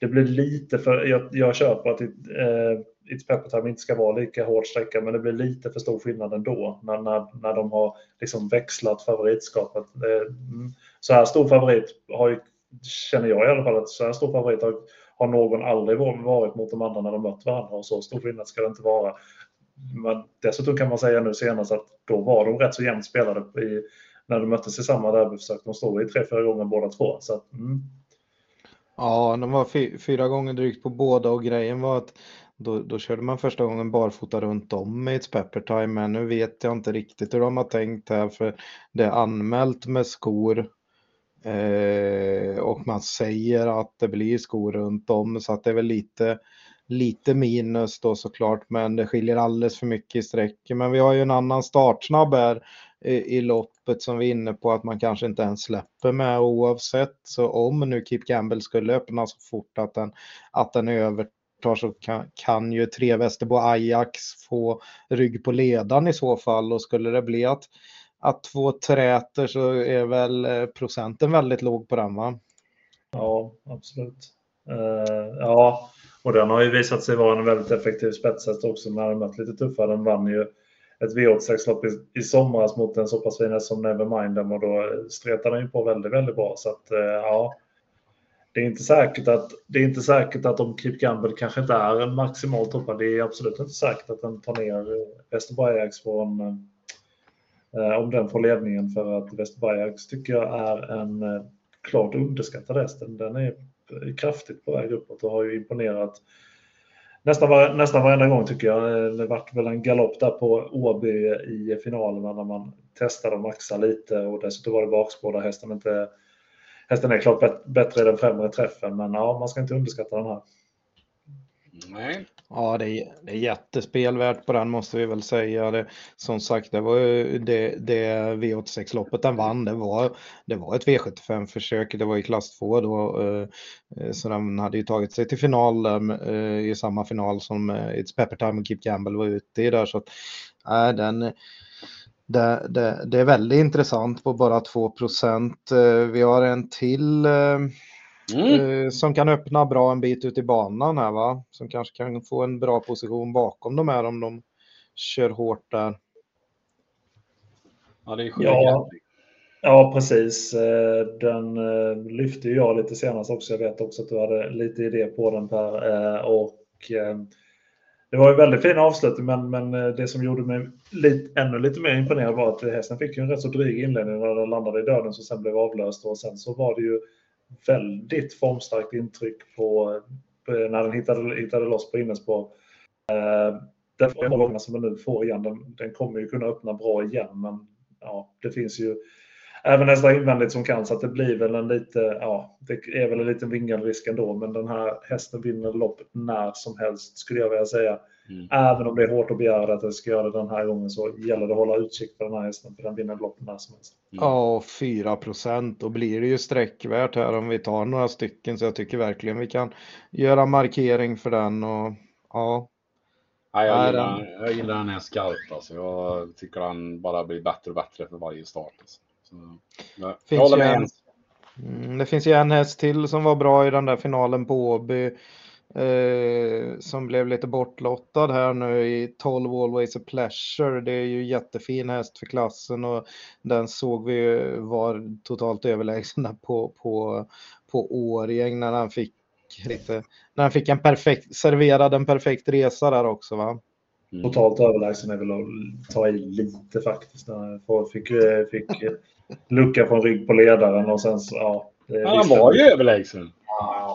C: det blir lite för, jag, jag köper att it, eh, It's Pepper Time inte ska vara lika hård sträcka men det blir lite för stor skillnad ändå när, när, när de har liksom växlat favoritskapet. Det, mm, så här stor favorit har ju, känner jag i alla fall att så här stor favorit har, har någon aldrig varit mot de andra när de mött varandra och så stor skillnad ska det inte vara. Men dessutom kan man säga nu senast att då var de rätt så jämnt spelade i, när de möttes i samma derbyförsök. De stod i tre, fyra gånger båda två. Så att, mm.
B: Ja, de var fy, fyra gånger drygt på båda och grejen var att då, då körde man första gången barfota runt om i ett pepper time, men nu vet jag inte riktigt hur de har tänkt här för det är anmält med skor eh, och man säger att det blir skor runt om så att det är väl lite lite minus då såklart, men det skiljer alldeles för mycket i sträck. Men vi har ju en annan startsnabb här i, i loppet som vi är inne på att man kanske inte ens släpper med oavsett. Så om nu Keep Gamble skulle öppna så fort att den, att den övertar så kan, kan ju tre Västerbo Ajax få rygg på ledan i så fall och skulle det bli att, att två träter så är väl eh, procenten väldigt låg på den va?
C: Ja, absolut. Uh, ja, och den har ju visat sig vara en väldigt effektiv spetshäst också när den mött lite tuffare. Den vann ju ett V86-lopp i, i somras mot en så pass fin häst som Nevermind och då eh, stretade den ju på väldigt, väldigt bra. Så att eh, ja, det är inte säkert att det är inte säkert att om Keep Gamble kanske inte är en maximal toppad. Det är absolut inte säkert att den tar ner eh, Västerberg från eh, om den får ledningen för att Västerberg tycker jag är en klart underskattad häst. Den är kraftigt på väg uppåt och har ju imponerat nästan, var, nästan varenda gång tycker jag. Det vart väl en galopp där på Åby i finalerna när man testade och maxade lite och dessutom var det bakspår där hästen inte Hästen är klart bättre i den främre träffen men ja, man ska inte underskatta den här.
B: Nej. Ja, det är, det är jättespelvärt på den måste vi väl säga. Det, som sagt, det var ju det, det V86-loppet den vann. Det var, det var ett V75-försök. Det var i klass 2 då. Eh, eh, så den hade ju tagit sig till final eh, i samma final som It's Pepper Time och Keep Gamble var ute i där. Så att, nej, den, det, det, det, är väldigt intressant på bara 2 procent. Vi har en till Mm. Eh, som kan öppna bra en bit ut i banan här va. Som kanske kan få en bra position bakom de här om de kör hårt där.
C: Ja, det är ja, ja, precis. Eh, den eh, lyfte jag lite senast också. Jag vet också att du hade lite idé på den Per. Och det var ju väldigt fin avslutning, men, men det som gjorde mig lite, ännu lite mer imponerad var att hästen fick en rätt så dryg inledning när den landade i döden som sen blev avlöst och sen så var det ju väldigt formstarkt intryck på, när den hittade, hittade loss på innerspår. Eh, den gångerna som den nu får igen, den, den, kommer ju kunna öppna bra igen, men ja, det finns ju även nästan invändigt som kan så att det blir väl en lite, ja, det är väl en liten vingelrisk ändå, men den här hästen vinner loppet när som helst skulle jag vilja säga. Mm. Även om det är hårt att begära att den ska göra det den här gången så gäller det att hålla utkik för den här hästen för den vinner loppet när som helst.
B: Mm. Ja, 4 procent. Då blir det ju sträckvärt här om vi tar några stycken så jag tycker verkligen vi kan göra markering för den och ja.
A: ja jag, gillar, jag gillar den här skarpt alltså. Jag tycker han bara blir bättre och bättre för varje start. Alltså. Så,
B: jag, jag håller med. En, mm, det finns ju en häst till som var bra i den där finalen på Åby. Eh, som blev lite bortlottad här nu i 12 Always a Pleasure. Det är ju jättefin häst för klassen och den såg vi var totalt överlägsen på, på, på Årjäng när han fick lite, när han fick en perfekt, serverad en perfekt resa där också va?
C: Mm. Totalt överlägsen är väl att ta i lite faktiskt. När fick, fick lucka från rygg på ledaren och sen så, ja.
A: Han var ju överlägsen.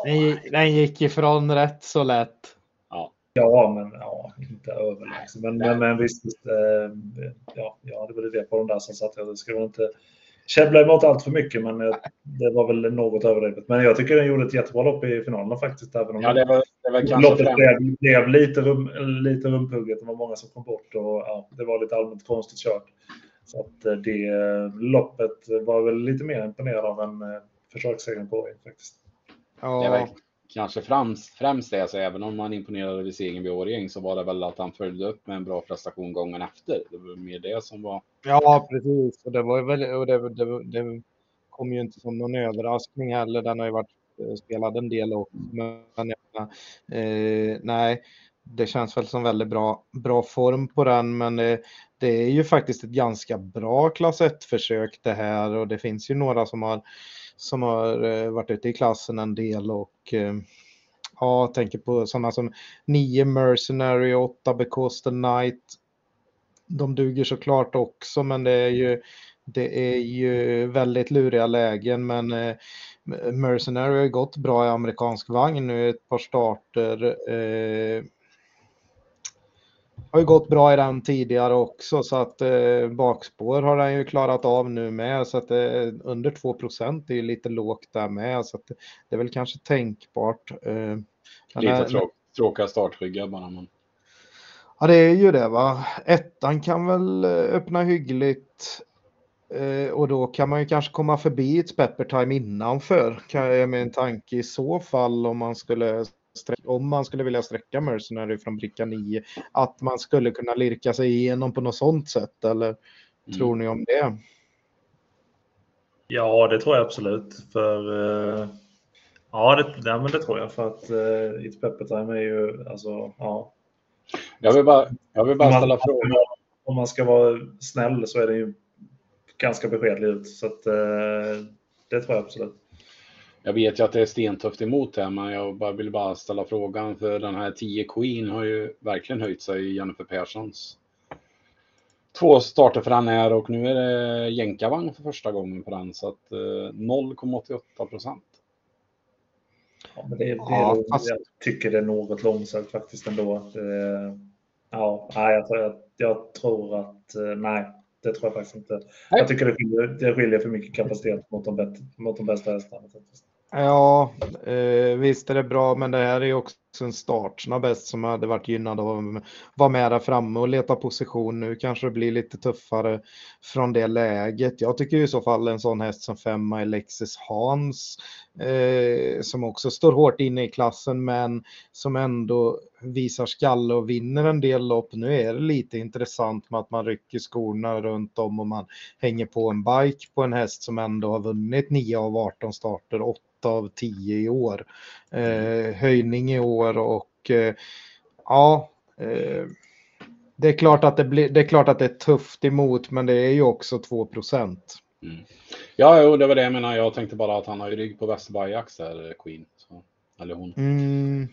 B: Den, den gick ifrån rätt så lätt.
C: Ja, ja men ja, inte överlägsen. Men, men, men visst, visst äh, ja, jag hade väl det på de där som satt. Jag väl inte käbbla emot allt för mycket, men det var väl något överdrivet. Men jag tycker den gjorde ett jättebra lopp i finalen faktiskt. Även om
A: ja, det var, det var
C: loppet blev, blev, lite, rum, lite rumphugget. Det var många som kom bort och ja, det var lite allmänt konstigt kört. Så att eh, det loppet var väl lite mer imponerad av en eh, försökssegern på faktiskt.
A: Ja. Det var kanske främst, främst det, så även om man imponerade vid segern vid Årjäng så var det väl att han följde upp med en bra prestation gången efter. Det var mer det som var.
B: Ja, precis. Och det var väl, och det, det, det kom ju inte som någon överraskning heller. Den har ju varit eh, spelad en del och men, eh, nej, det känns väl som väldigt bra, bra form på den, men det, det är ju faktiskt ett ganska bra klass 1-försök det här och det finns ju några som har som har eh, varit ute i klassen en del och eh, ja, tänker på sådana som 9 Mercenary, 8 Because the Night. De duger såklart också, men det är ju, det är ju väldigt luriga lägen. Men eh, Mercenary har ju gått bra i amerikansk vagn nu ett par starter. Eh, har ju gått bra i den tidigare också så att eh, bakspår har den ju klarat av nu med så att eh, under 2% är ju lite lågt där med så att det är väl kanske tänkbart. Eh,
A: lite tråk, tråkiga startryggar bara. Men...
B: Ja det är ju det va. Ettan kan väl eh, öppna hyggligt. Eh, och då kan man ju kanske komma förbi ett Peppertime innanför. Kan jag med en tanke i så fall om man skulle om man skulle vilja sträcka Mercenary från bricka 9, att man skulle kunna lirka sig igenom på något sånt sätt eller mm. tror ni om det?
C: Ja, det tror jag absolut. För uh, ja, det, ja, men det tror jag för att uh, It's Pepper Time är ju alltså ja.
A: Jag vill bara, jag vill bara ställa frågan.
C: Om man ska vara snäll så är det ju ganska beskedlig ut så att uh, det tror jag absolut.
A: Jag vet ju att det är stentufft emot här, men jag bara vill bara ställa frågan för den här 10 Queen har ju verkligen höjt sig i Jennifer Perssons två starter för den här och nu är det jänkarvagn för första gången på den så att 0,88 eh, procent.
C: Ja, det, det, ja, fast... Jag tycker det är något långsamt faktiskt ändå. Det, ja, jag, jag, jag tror att eh, nej, det tror jag faktiskt inte. Nej. Jag tycker det skiljer, det skiljer för mycket kapacitet mot de, mot de bästa hästarna.
B: Ja, eh, visst är det bra, men det här är ju också en startsnabb bäst som hade varit gynnad av att vara med där framme och leta position. Nu kanske det blir lite tuffare från det läget. Jag tycker i så fall en sån häst som femma Alexis Hans eh, som också står hårt inne i klassen men som ändå visar skalle och vinner en del lopp. Nu är det lite intressant med att man rycker skorna runt om och man hänger på en bike på en häst som ändå har vunnit 9 av 18 starter, 8 av 10 i år. Eh, höjning i år och eh, ja, eh, det är klart att det, blir, det är klart att det är tufft emot, men det är ju också 2 procent.
A: Mm. Ja, jo, det var det jag menade. Jag tänkte bara att han har ju rygg på Westerberg där, Queen. Så, eller hon.
B: Mm.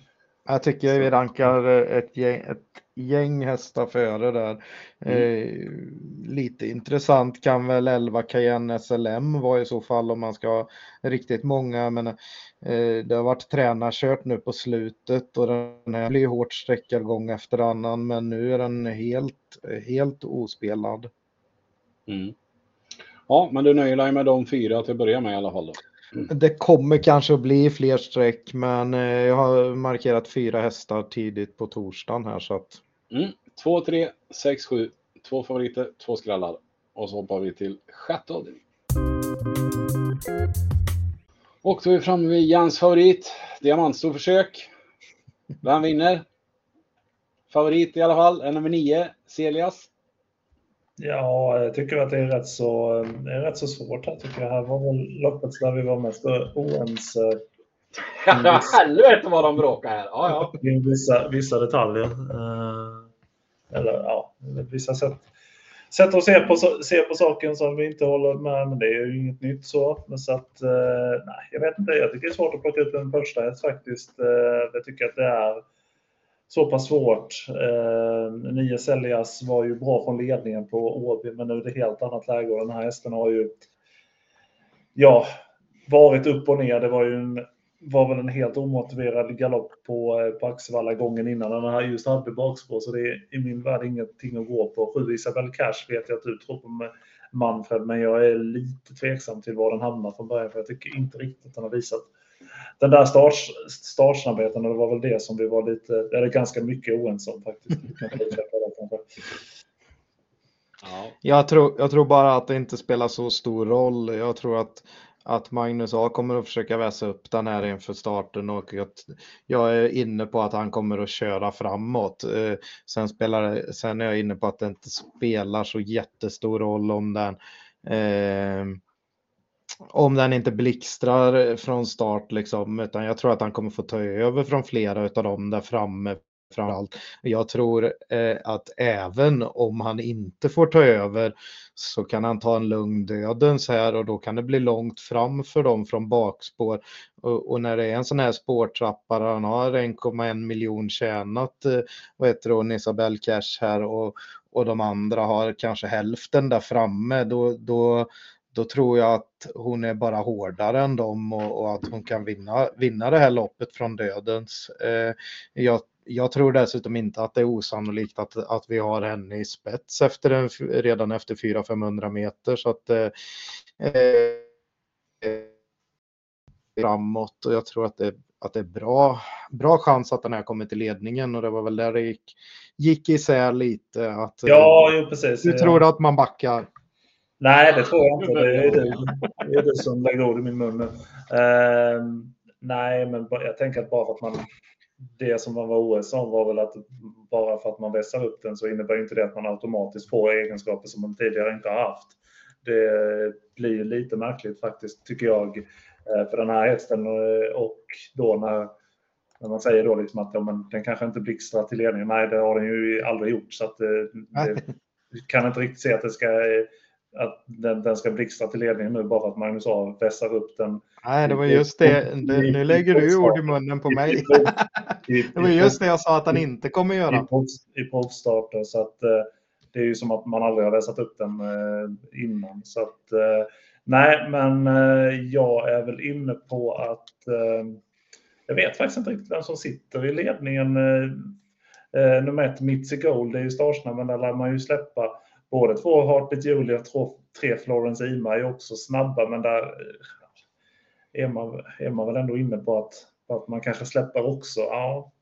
B: Jag tycker vi rankar ett gäng, ett gäng hästar före där. Mm. Eh, lite intressant kan väl 11 Cayenne SLM vara i så fall om man ska ha riktigt många. Men eh, det har varit tränarkört nu på slutet och den här blir hårt sträckad gång efter annan. Men nu är den helt, helt ospelad.
A: Mm. Ja, men du nöjer dig med de fyra till att börja med i alla fall då?
B: Det kommer kanske att bli fler streck, men eh, jag har markerat fyra hästar tidigt på torsdagen här så att.
A: Mm. 2, 3, 6, 7, två favoriter, två skrallar. Och så hoppar vi till sjätte avdelningen. Och då är vi framme vid Jans favorit, diamantstorförsök. Vem vinner? Favorit i alla fall, är nummer 9, Celias.
C: Ja, jag tycker att det är rätt så, det är rätt så svårt här tycker jag. Här var väl loppet där vi var mest oense.
A: Helvete vad de bråkar här! Ja,
C: ja. Vissa, vissa detaljer. Eh, eller ja, vissa sätt, sätt att se på, se på saken som vi inte håller med. Men det är ju inget nytt så. Men så att, eh, nej, jag vet inte. Jag tycker det är svårt att plocka ut en första faktiskt. Eh, jag tycker att det är så pass svårt. Eh, Nio Seljas var ju bra från ledningen på Åby, men nu är det helt annat läge och den här hästen har ju ja, varit upp och ner. Det var ju en, var väl en helt omotiverad galopp på, eh, på Axevalla gången innan den här just hade bakspår, så det är i min värld ingenting att gå på. Sju Isabel Cash vet jag att du tror på Manfred, men jag är lite tveksam till var den hamnar från början, för jag tycker inte riktigt att den har visat den där starts, startsnabbheten, det var väl det som vi var lite, eller ganska mycket oense om faktiskt.
B: Jag, tror, jag tror bara att det inte spelar så stor roll. Jag tror att, att Magnus A kommer att försöka väsa upp den här inför starten och att jag är inne på att han kommer att köra framåt. Eh, sen, spelar, sen är jag inne på att det inte spelar så jättestor roll om den eh, om den inte blixtrar från start liksom, utan jag tror att han kommer få ta över från flera av dem där framme framförallt. Jag tror eh, att även om han inte får ta över så kan han ta en lugn dödens här och då kan det bli långt fram för dem från bakspår. Och, och när det är en sån här spårtrappa där han har 1,1 miljon tjänat, eh, vad heter hon, Isabelle Cash här och, och de andra har kanske hälften där framme, då, då då tror jag att hon är bara hårdare än dem och, och att hon kan vinna, vinna det här loppet från dödens. Eh, jag, jag, tror dessutom inte att det är osannolikt att, att vi har henne i spets efter en, redan efter 400-500 meter. Så att, eh, eh, framåt och jag tror att det, att det är bra, bra chans att den här kommer till ledningen och det var väl där det gick, gick isär lite. Att,
C: ja, jo, precis.
B: Du tror att man backar?
C: Nej, det tror jag inte. Det är du, det är du som lägger ord i min mun nu. Uh, nej, men jag tänker att bara för att man... Det som man var OS om var väl att bara för att man vässar upp den så innebär inte det att man automatiskt får egenskaper som man tidigare inte har haft. Det blir lite märkligt faktiskt, tycker jag, eh, för den här hästen eh, och då när när man säger då liksom att ja, men, den kanske inte blixtrar till ledningen. Nej, det har den ju aldrig gjort. Så att, det, det, kan inte riktigt se att, det ska, att den, den ska blixtra till ledningen nu bara för att Magnus A vässar upp den.
B: Nej, det var just det. Nu lägger du ord i munnen på mig. det var just det jag sa att han inte kommer göra.
C: I provstarter. Så att, eh, det är ju som att man aldrig har vässat upp den eh, innan. Så att, eh, nej, men jag är väl inne på att jag vet faktiskt inte riktigt vem som sitter i ledningen. Nummer ett, Mitzi Gold, det är ju startsnabben, där lär man ju släppa. Båda två, Heartbeat Julia, tre Florence Ima är också snabba, men där är man, är man väl ändå inne på att, att man kanske släpper också. Ja.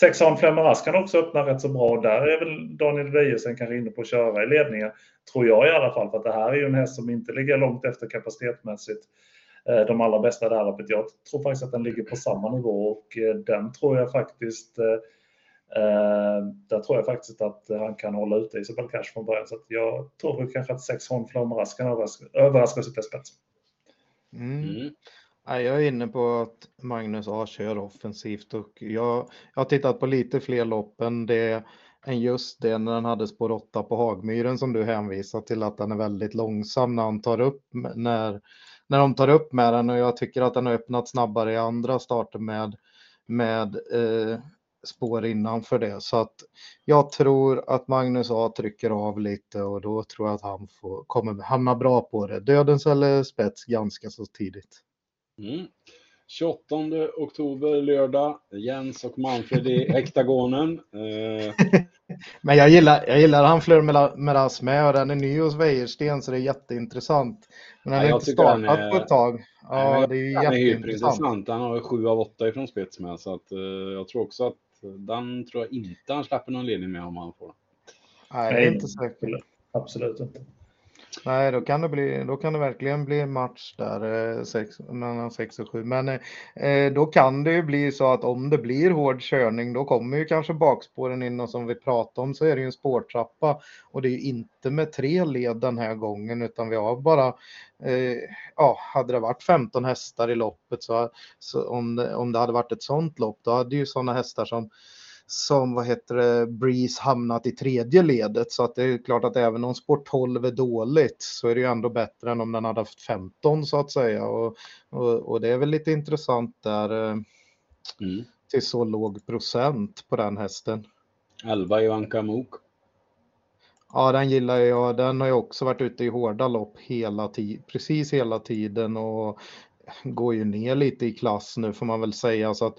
C: Sexan Flemmerask kan också öppna rätt så bra. Där är väl Daniel Wiejersen kanske inne på att köra i ledningen. Tror jag i alla fall, för att det här är ju en häst som inte ligger långt efter kapacitetsmässigt. Eh, de allra bästa där uppe. Jag tror faktiskt att den ligger på samma nivå och eh, den tror jag faktiskt eh, där tror jag faktiskt att han kan hålla ute Isabel Cash från början. Så jag tror väl kanske att sex Hon Flomras kan överraska, överraska sitt spets.
B: Mm. Mm. Jag är inne på att Magnus A kör offensivt och jag, jag har tittat på lite fler lopp än, det, än just det när han hade spår 8 på Hagmyren som du hänvisar till att den är väldigt långsam när han tar upp när när de tar upp med den och jag tycker att den har öppnat snabbare i andra starter med, med eh, spår innanför det. Så att jag tror att Magnus A trycker av lite och då tror jag att han får, kommer hamna bra på det. Dödens eller spets ganska så tidigt.
A: Mm. 28 oktober lördag. Jens och Manfred i hektagonen. Eh,
B: Men jag gillar, jag gillar han Fleur Meras med och den är ny hos Wäjersten så det är jätteintressant. Men den ja, har inte startat är... på ett tag. Ja, Nej, det är ju jätteintressant.
A: Han har 7 av 8 ifrån spets med så att, uh, jag tror också att den tror jag inte han släpper någon ledning med om han får.
B: Nej, det är inte säkert.
C: Absolut inte.
B: Nej, då kan det, bli, då kan det verkligen bli match där eh, sex, mellan 6 och 7. Men eh, eh, då kan det ju bli så att om det blir hård körning då kommer ju kanske bakspåren in och som vi pratade om så är det ju en spårtrappa och det är ju inte med tre led den här gången utan vi har bara, eh, ja, hade det varit 15 hästar i loppet så, så om, det, om det hade varit ett sånt lopp då hade ju sådana hästar som som vad heter det, Breeze hamnat i tredje ledet. Så att det är klart att även om sport 12 är dåligt så är det ju ändå bättre än om den hade haft 15 så att säga. Och, och, och det är väl lite intressant där eh, mm. till så låg procent på den hästen.
A: 11 Ivanka Mok.
B: Ja, den gillar jag. Den har ju också varit ute i hårda lopp hela tiden, precis hela tiden och går ju ner lite i klass nu får man väl säga. Så att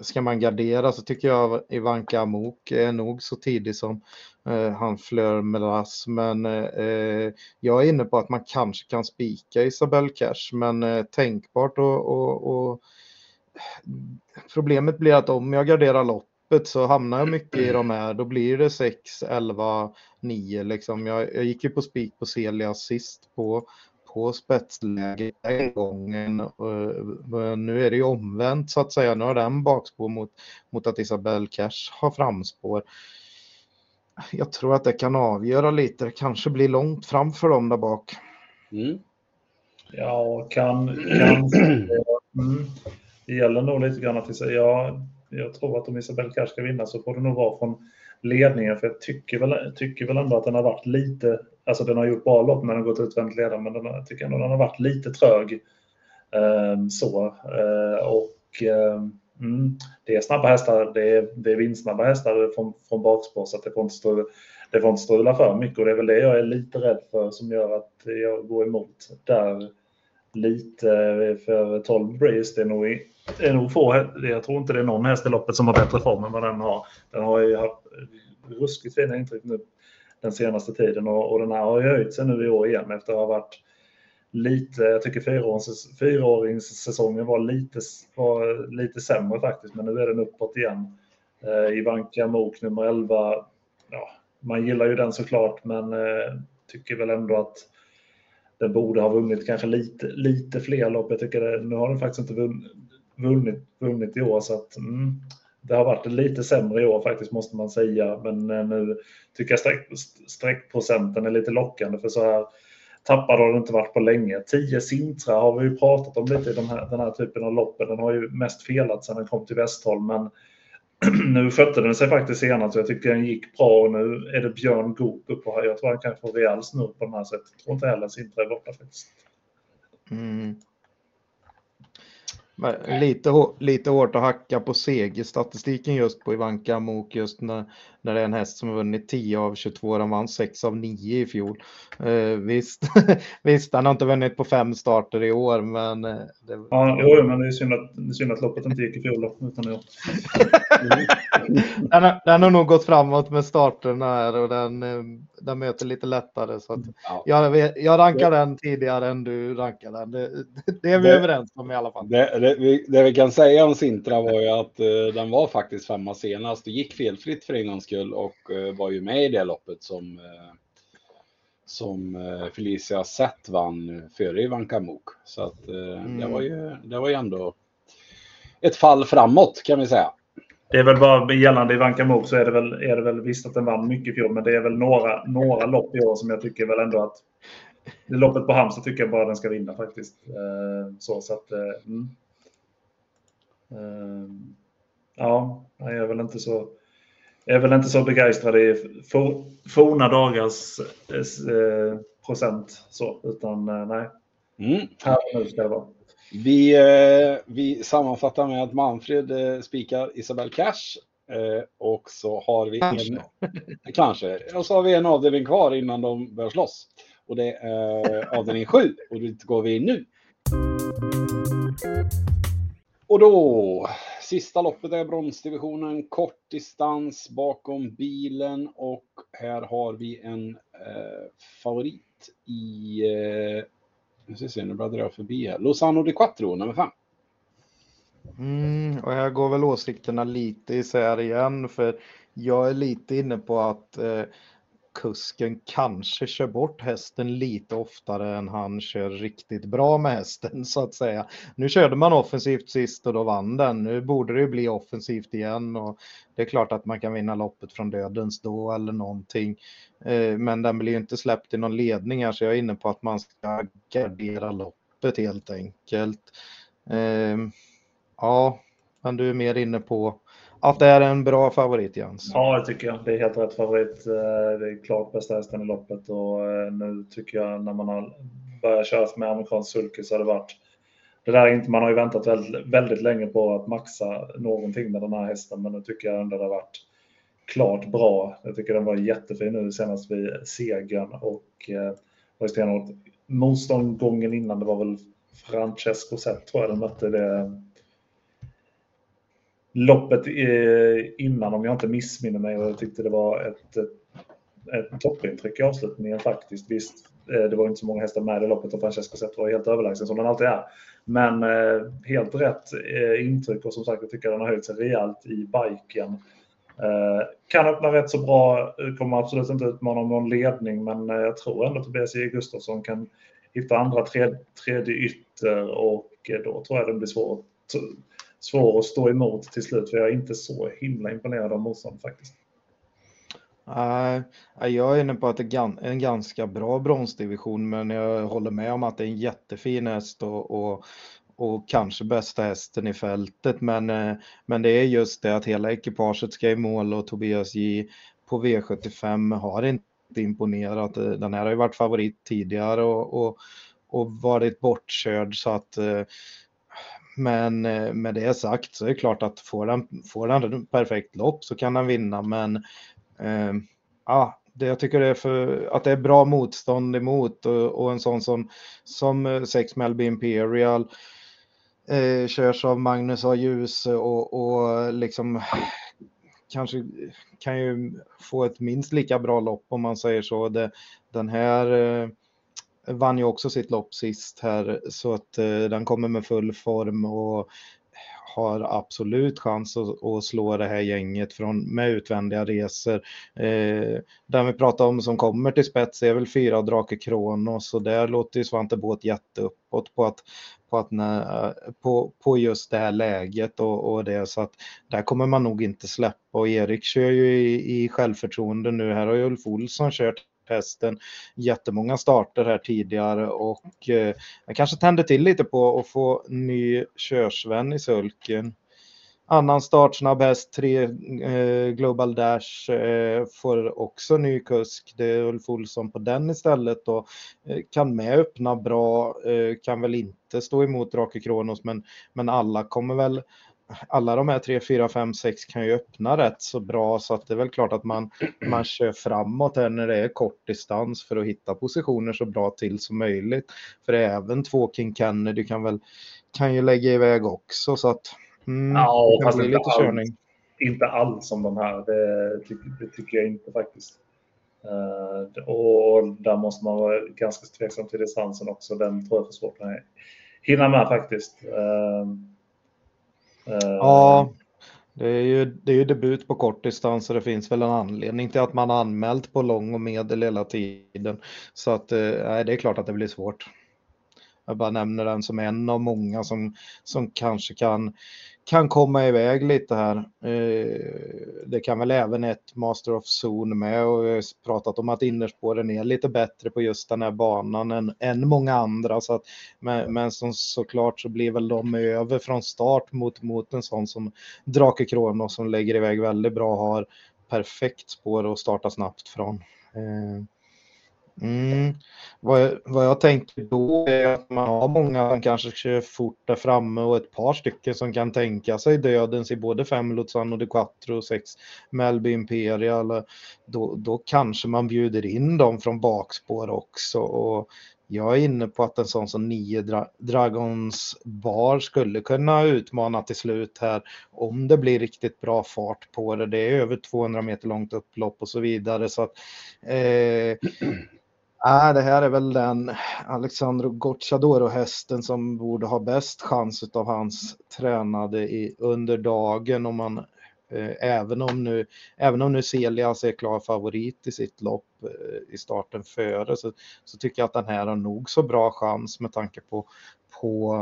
B: ska man gardera så tycker jag Ivanka Amok är nog så tidig som eh, han Fleur Melas. Men eh, jag är inne på att man kanske kan spika Isabelle Cash, men eh, tänkbart och, och, och, problemet blir att om jag garderar loppet så hamnar jag mycket i de här, då blir det 6, 11, 9 liksom. Jag, jag gick ju på spik på Celia sist på på spetsläge den gången. Men nu är det ju omvänt så att säga. Nu har den bakspår mot, mot att Isabelle Cash har framspår. Jag tror att det kan avgöra lite. Det kanske blir långt fram för dem där bak.
C: Mm. Ja, kan, kan mm. Det gäller nog lite grann att ja, jag tror att om Isabelle Cash ska vinna så får det nog vara från ledningen. För jag tycker väl, tycker väl ändå att den har varit lite Alltså den har gjort bra lopp när den gått utvändigt ledare, men den, jag tycker ändå den har varit lite trög. Eh, så. Eh, och eh, mm, det är snabba hästar, det är, det är vindsnabba hästar från, från bakspår så att det får, inte strula, det får inte strula för mycket och det är väl det jag är lite rädd för som gör att jag går emot där lite för 12 Breeze. Det är nog, det är nog få, jag tror inte det är någon häst i loppet som har bättre form än vad den har. Den har ju haft ruskigt fina intryck nu den senaste tiden och, och den här har ju höjt sig nu i år igen efter att ha varit lite, jag tycker fyraåringssäsongen var lite, var lite sämre faktiskt, men nu är den uppåt igen. Eh, Ivanka Mok nummer 11, ja, man gillar ju den såklart, men eh, tycker väl ändå att den borde ha vunnit kanske lite, lite fler lopp. Jag tycker det, nu har den faktiskt inte vunnit, vunnit, vunnit i år så att mm, det har varit lite sämre i år faktiskt måste man säga. Men eh, nu tycker jag streck, streckprocenten är lite lockande för så här tappad har det inte varit på länge. 10 Sintra har vi ju pratat om lite i de här, den här typen av loppen. Den har ju mest felat sedan den kom till Västholm. men nu skötte den sig faktiskt senast så jag tycker den gick bra och nu är det Björn Goop uppe här. Jag tror han kan få rejäl snurr på den här sättet. Jag tror inte heller Sintra är borta faktiskt. Mm.
B: Lite, lite hårt att hacka på segerstatistiken just på Ivanka Mok just när, när det är en häst som har vunnit 10 av 22, den vann 6 av 9 i fjol. Eh, visst, visst, han har inte vunnit på fem starter i år, men... Eh,
C: det... Ja, jo, men det är synd att, det är synd att loppet inte gick i fjol då, utan i
B: den, har, den har nog gått framåt med starterna här och den, eh, den möter lite lättare. Så att ja. jag, jag rankar den tidigare än du rankar den. Det, det är vi det, överens om i alla fall.
A: Det, det, vi, det vi kan säga om Sintra var ju att uh, den var faktiskt femma senast. Det gick felfritt för en gångs skull och uh, var ju med i det loppet som, uh, som Felicia Sett vann före Ivan Kamuk. Så att mm. det, var ju, det var ju ändå ett fall framåt kan vi säga.
C: Det är väl bara gällande Ivanka Mok så är det, väl, är det väl visst att den vann mycket i fjol, men det är väl några, några lopp i år som jag tycker väl ändå att det loppet på Halmstad tycker jag bara den ska vinna faktiskt. Så, så att, mm. Ja, jag är väl inte så, är väl inte så begeistrad i forna dagars eh, procent så, utan eh, nej. Mm. Här och nu ska det vara.
A: Vi, eh, vi sammanfattar med att Manfred spikar Isabel Cash och så har vi kanske. en, kanske, och så har vi en avdelning kvar innan de börjar slåss. Och det är avdelning 7 och dit går vi nu. Och då, sista loppet är bronsdivisionen, kort distans bakom bilen och här har vi en eh, favorit i, eh, nu ska se, nu bläddrar jag förbi här, Lozano di Quattro, nummer 5.
B: Mm, och här går väl åsikterna lite isär igen, för jag är lite inne på att eh, kusken kanske kör bort hästen lite oftare än han kör riktigt bra med hästen så att säga. Nu körde man offensivt sist och då vann den. Nu borde det bli offensivt igen och det är klart att man kan vinna loppet från dödens då eller någonting. Eh, men den blir ju inte släppt i någon ledning här så jag är inne på att man ska gardera loppet helt enkelt. Eh, ja, men du är mer inne på att det är en bra favorit Jens?
C: Ja, det tycker jag. Det är helt rätt favorit. Eh, det är klart bästa hästen i loppet och eh, nu tycker jag när man har börjat köra med amerikansk sulky så har det varit det där är inte, man har ju väntat väldigt, väldigt länge på att maxa någonting med den här hästen, men nu tycker jag ändå det har varit klart bra. Jag tycker den var jättefin nu senast vid segern och eh, var stenhårt. Motstånd gången innan, det var väl Francesco Zet tror jag den mötte det loppet eh, innan, om jag inte missminner mig, och jag tyckte det var ett, ett, ett toppintryck i avslutningen faktiskt. Visst, eh, det var inte så många hästar med i loppet och Francesco Zet var helt överlägsen som den alltid är. Men eh, helt rätt intryck och som sagt, jag tycker den har höjt sig rejält i biken. kan öppna rätt så bra, kommer absolut inte utmana någon ledning, men jag tror ändå att Tobias J Gustafsson kan hitta andra tredje, ytter och då tror jag den blir svår svår att stå emot till slut. För jag är inte så himla imponerad av motstånd faktiskt.
B: Nej, jag är inne på att det är en ganska bra bronsdivision, men jag håller med om att det är en jättefin häst och, och, och kanske bästa hästen i fältet. Men, uh, men det är just det att hela ekipaget ska i mål och Tobias J på V75 har inte imponerat. Den här har ju varit favorit tidigare och, och, och varit bortkörd så att uh, men eh, med det sagt så är det klart att får han, får han perfekt lopp så kan han vinna. Men eh, ja, det, jag tycker det är för, att det är bra motstånd emot och, och en sån som, som eh, Sex Melby Imperial eh, körs av Magnus A. Ljus och, och liksom kanske kan ju få ett minst lika bra lopp om man säger så. Det, den här eh, vann ju också sitt lopp sist här så att eh, den kommer med full form och har absolut chans att, att, slå det här gänget från, med utvändiga resor. Eh, den vi pratar om som kommer till spets är väl fyra Drake Kronos och där låter ju Svante Båt jätteuppåt på att på, att när, på, på just det här läget och, och det så att där kommer man nog inte släppa och Erik kör ju i, i självförtroende nu. Här har ju Ulf Olsson kört hästen jättemånga starter här tidigare och eh, jag kanske tände till lite på att få ny körsvän i sulken. Annan startsnabb häst, tre eh, Global Dash, eh, får också ny kusk. Det är Ulf Olsson på den istället och eh, kan med öppna bra, eh, kan väl inte stå emot Drake Kronos men, men alla kommer väl alla de här 3, 4, 5, 6 kan ju öppna rätt så bra så att det är väl klart att man, man kör framåt här när det är kort distans för att hitta positioner så bra till som möjligt. För även två King Kennedy kan väl kan ju lägga iväg också så att
C: mm, ja, det kan bli lite alls, körning. Inte alls som de här, det, det tycker jag inte faktiskt. Uh, och där måste man vara ganska tveksam till distansen också. Den tror jag får svårt att hinna med faktiskt. Uh,
B: Ja, det är, ju, det är ju debut på kortdistans och det finns väl en anledning till att man anmält på lång och medel hela tiden. Så att eh, nej, det är klart att det blir svårt. Jag bara nämner den som en av många som, som kanske kan kan komma iväg lite här. Eh, det kan väl även ett Master of Zone med och vi har pratat om att innerspåren är lite bättre på just den här banan än, än många andra. Så att, men, men som, såklart så blir väl de över från start mot, mot en sån som Drake Kronos som lägger iväg väldigt bra har perfekt spår att starta snabbt från. Eh, Mm. Vad, jag, vad jag tänker då är att man har många som kanske kör fort där framme och ett par stycken som kan tänka sig dödens i både fem Luzano de Quattro och sex Melby Imperial. Då, då kanske man bjuder in dem från bakspår också. Och jag är inne på att en sån som nio Dra Dragons Bar skulle kunna utmana till slut här om det blir riktigt bra fart på det. Det är över 200 meter långt upplopp och så vidare. Så att, eh, Nej, det här är väl den Alexandro Gocciadoro-hästen som borde ha bäst chans av hans tränade i, under dagen. Om man, eh, även, om nu, även om nu Celias är klar favorit i sitt lopp eh, i starten före så, så tycker jag att den här har nog så bra chans med tanke på, på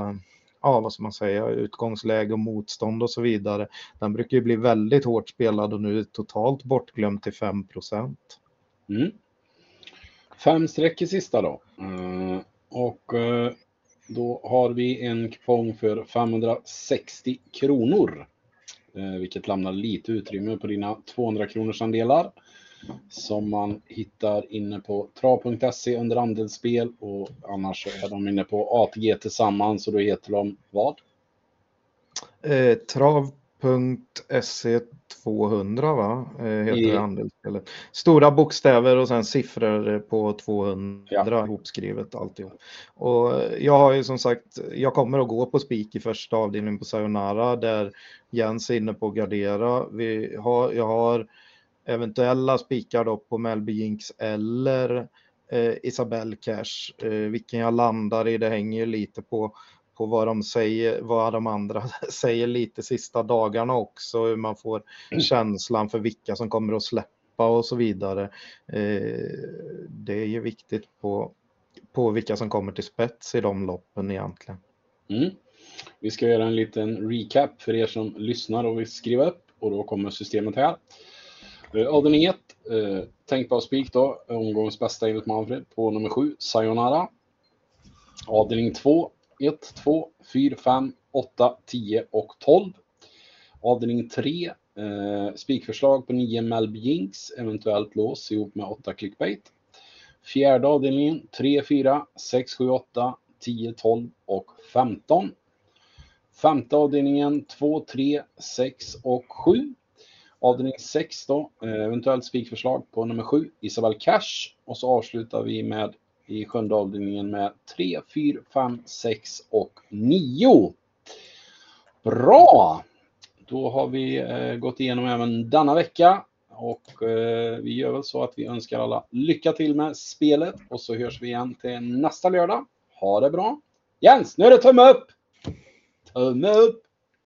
B: ja, vad ska man säga, utgångsläge och motstånd och så vidare. Den brukar ju bli väldigt hårt spelad och nu är totalt bortglömd till 5 procent. Mm.
A: Fem streck i sista då. Eh, och eh, då har vi en kupong för 560 kronor. Eh, vilket lämnar lite utrymme på dina 200 kronors andelar. Som man hittar inne på trav.se under andelsspel och annars är de inne på ATG tillsammans och då heter de vad?
B: Eh, trav 200 va? Eh, heter I... handelsspelet. Stora bokstäver och sen siffror på 200 ja. ihopskrivet alltihop. Och jag har ju som sagt, jag kommer att gå på spik i första avdelningen på Sayonara där Jens är inne på att gardera. Vi har, jag har eventuella spikar då på Melby Jinx eller eh, Isabelle Cash. Eh, vilken jag landar i, det hänger ju lite på på vad de säger, vad de andra säger lite sista dagarna också, hur man får mm. känslan för vilka som kommer att släppa och så vidare. Eh, det är ju viktigt på, på vilka som kommer till spets i de loppen egentligen.
A: Mm. Vi ska göra en liten recap för er som lyssnar och vill skriva upp och då kommer systemet här. Eh, avdelning 1, eh, tänkbar spik då, omgångens bästa enligt Manfred på nummer 7, Sayonara. Avdelning 2, 1, 2, 4, 5, 8, 10 och 12. Avdelning 3, eh, spikförslag på 9 Melby Jinx, eventuellt lås ihop med 8 clickbait. Fjärde avdelningen 3, 4, 6, 7, 8, 10, 12 och 15. Femte avdelningen 2, 3, 6 och 7. Avdelning 6 då, eh, eventuellt spikförslag på nummer 7, Isabel Cash. Och så avslutar vi med i sjunde avdelningen med 3, 4, 5, 6 och 9. Bra! Då har vi eh, gått igenom även denna vecka och eh, vi gör väl så att vi önskar alla lycka till med spelet och så hörs vi igen till nästa lördag. Ha det bra! Jens, nu är det tumme upp! Tumme upp!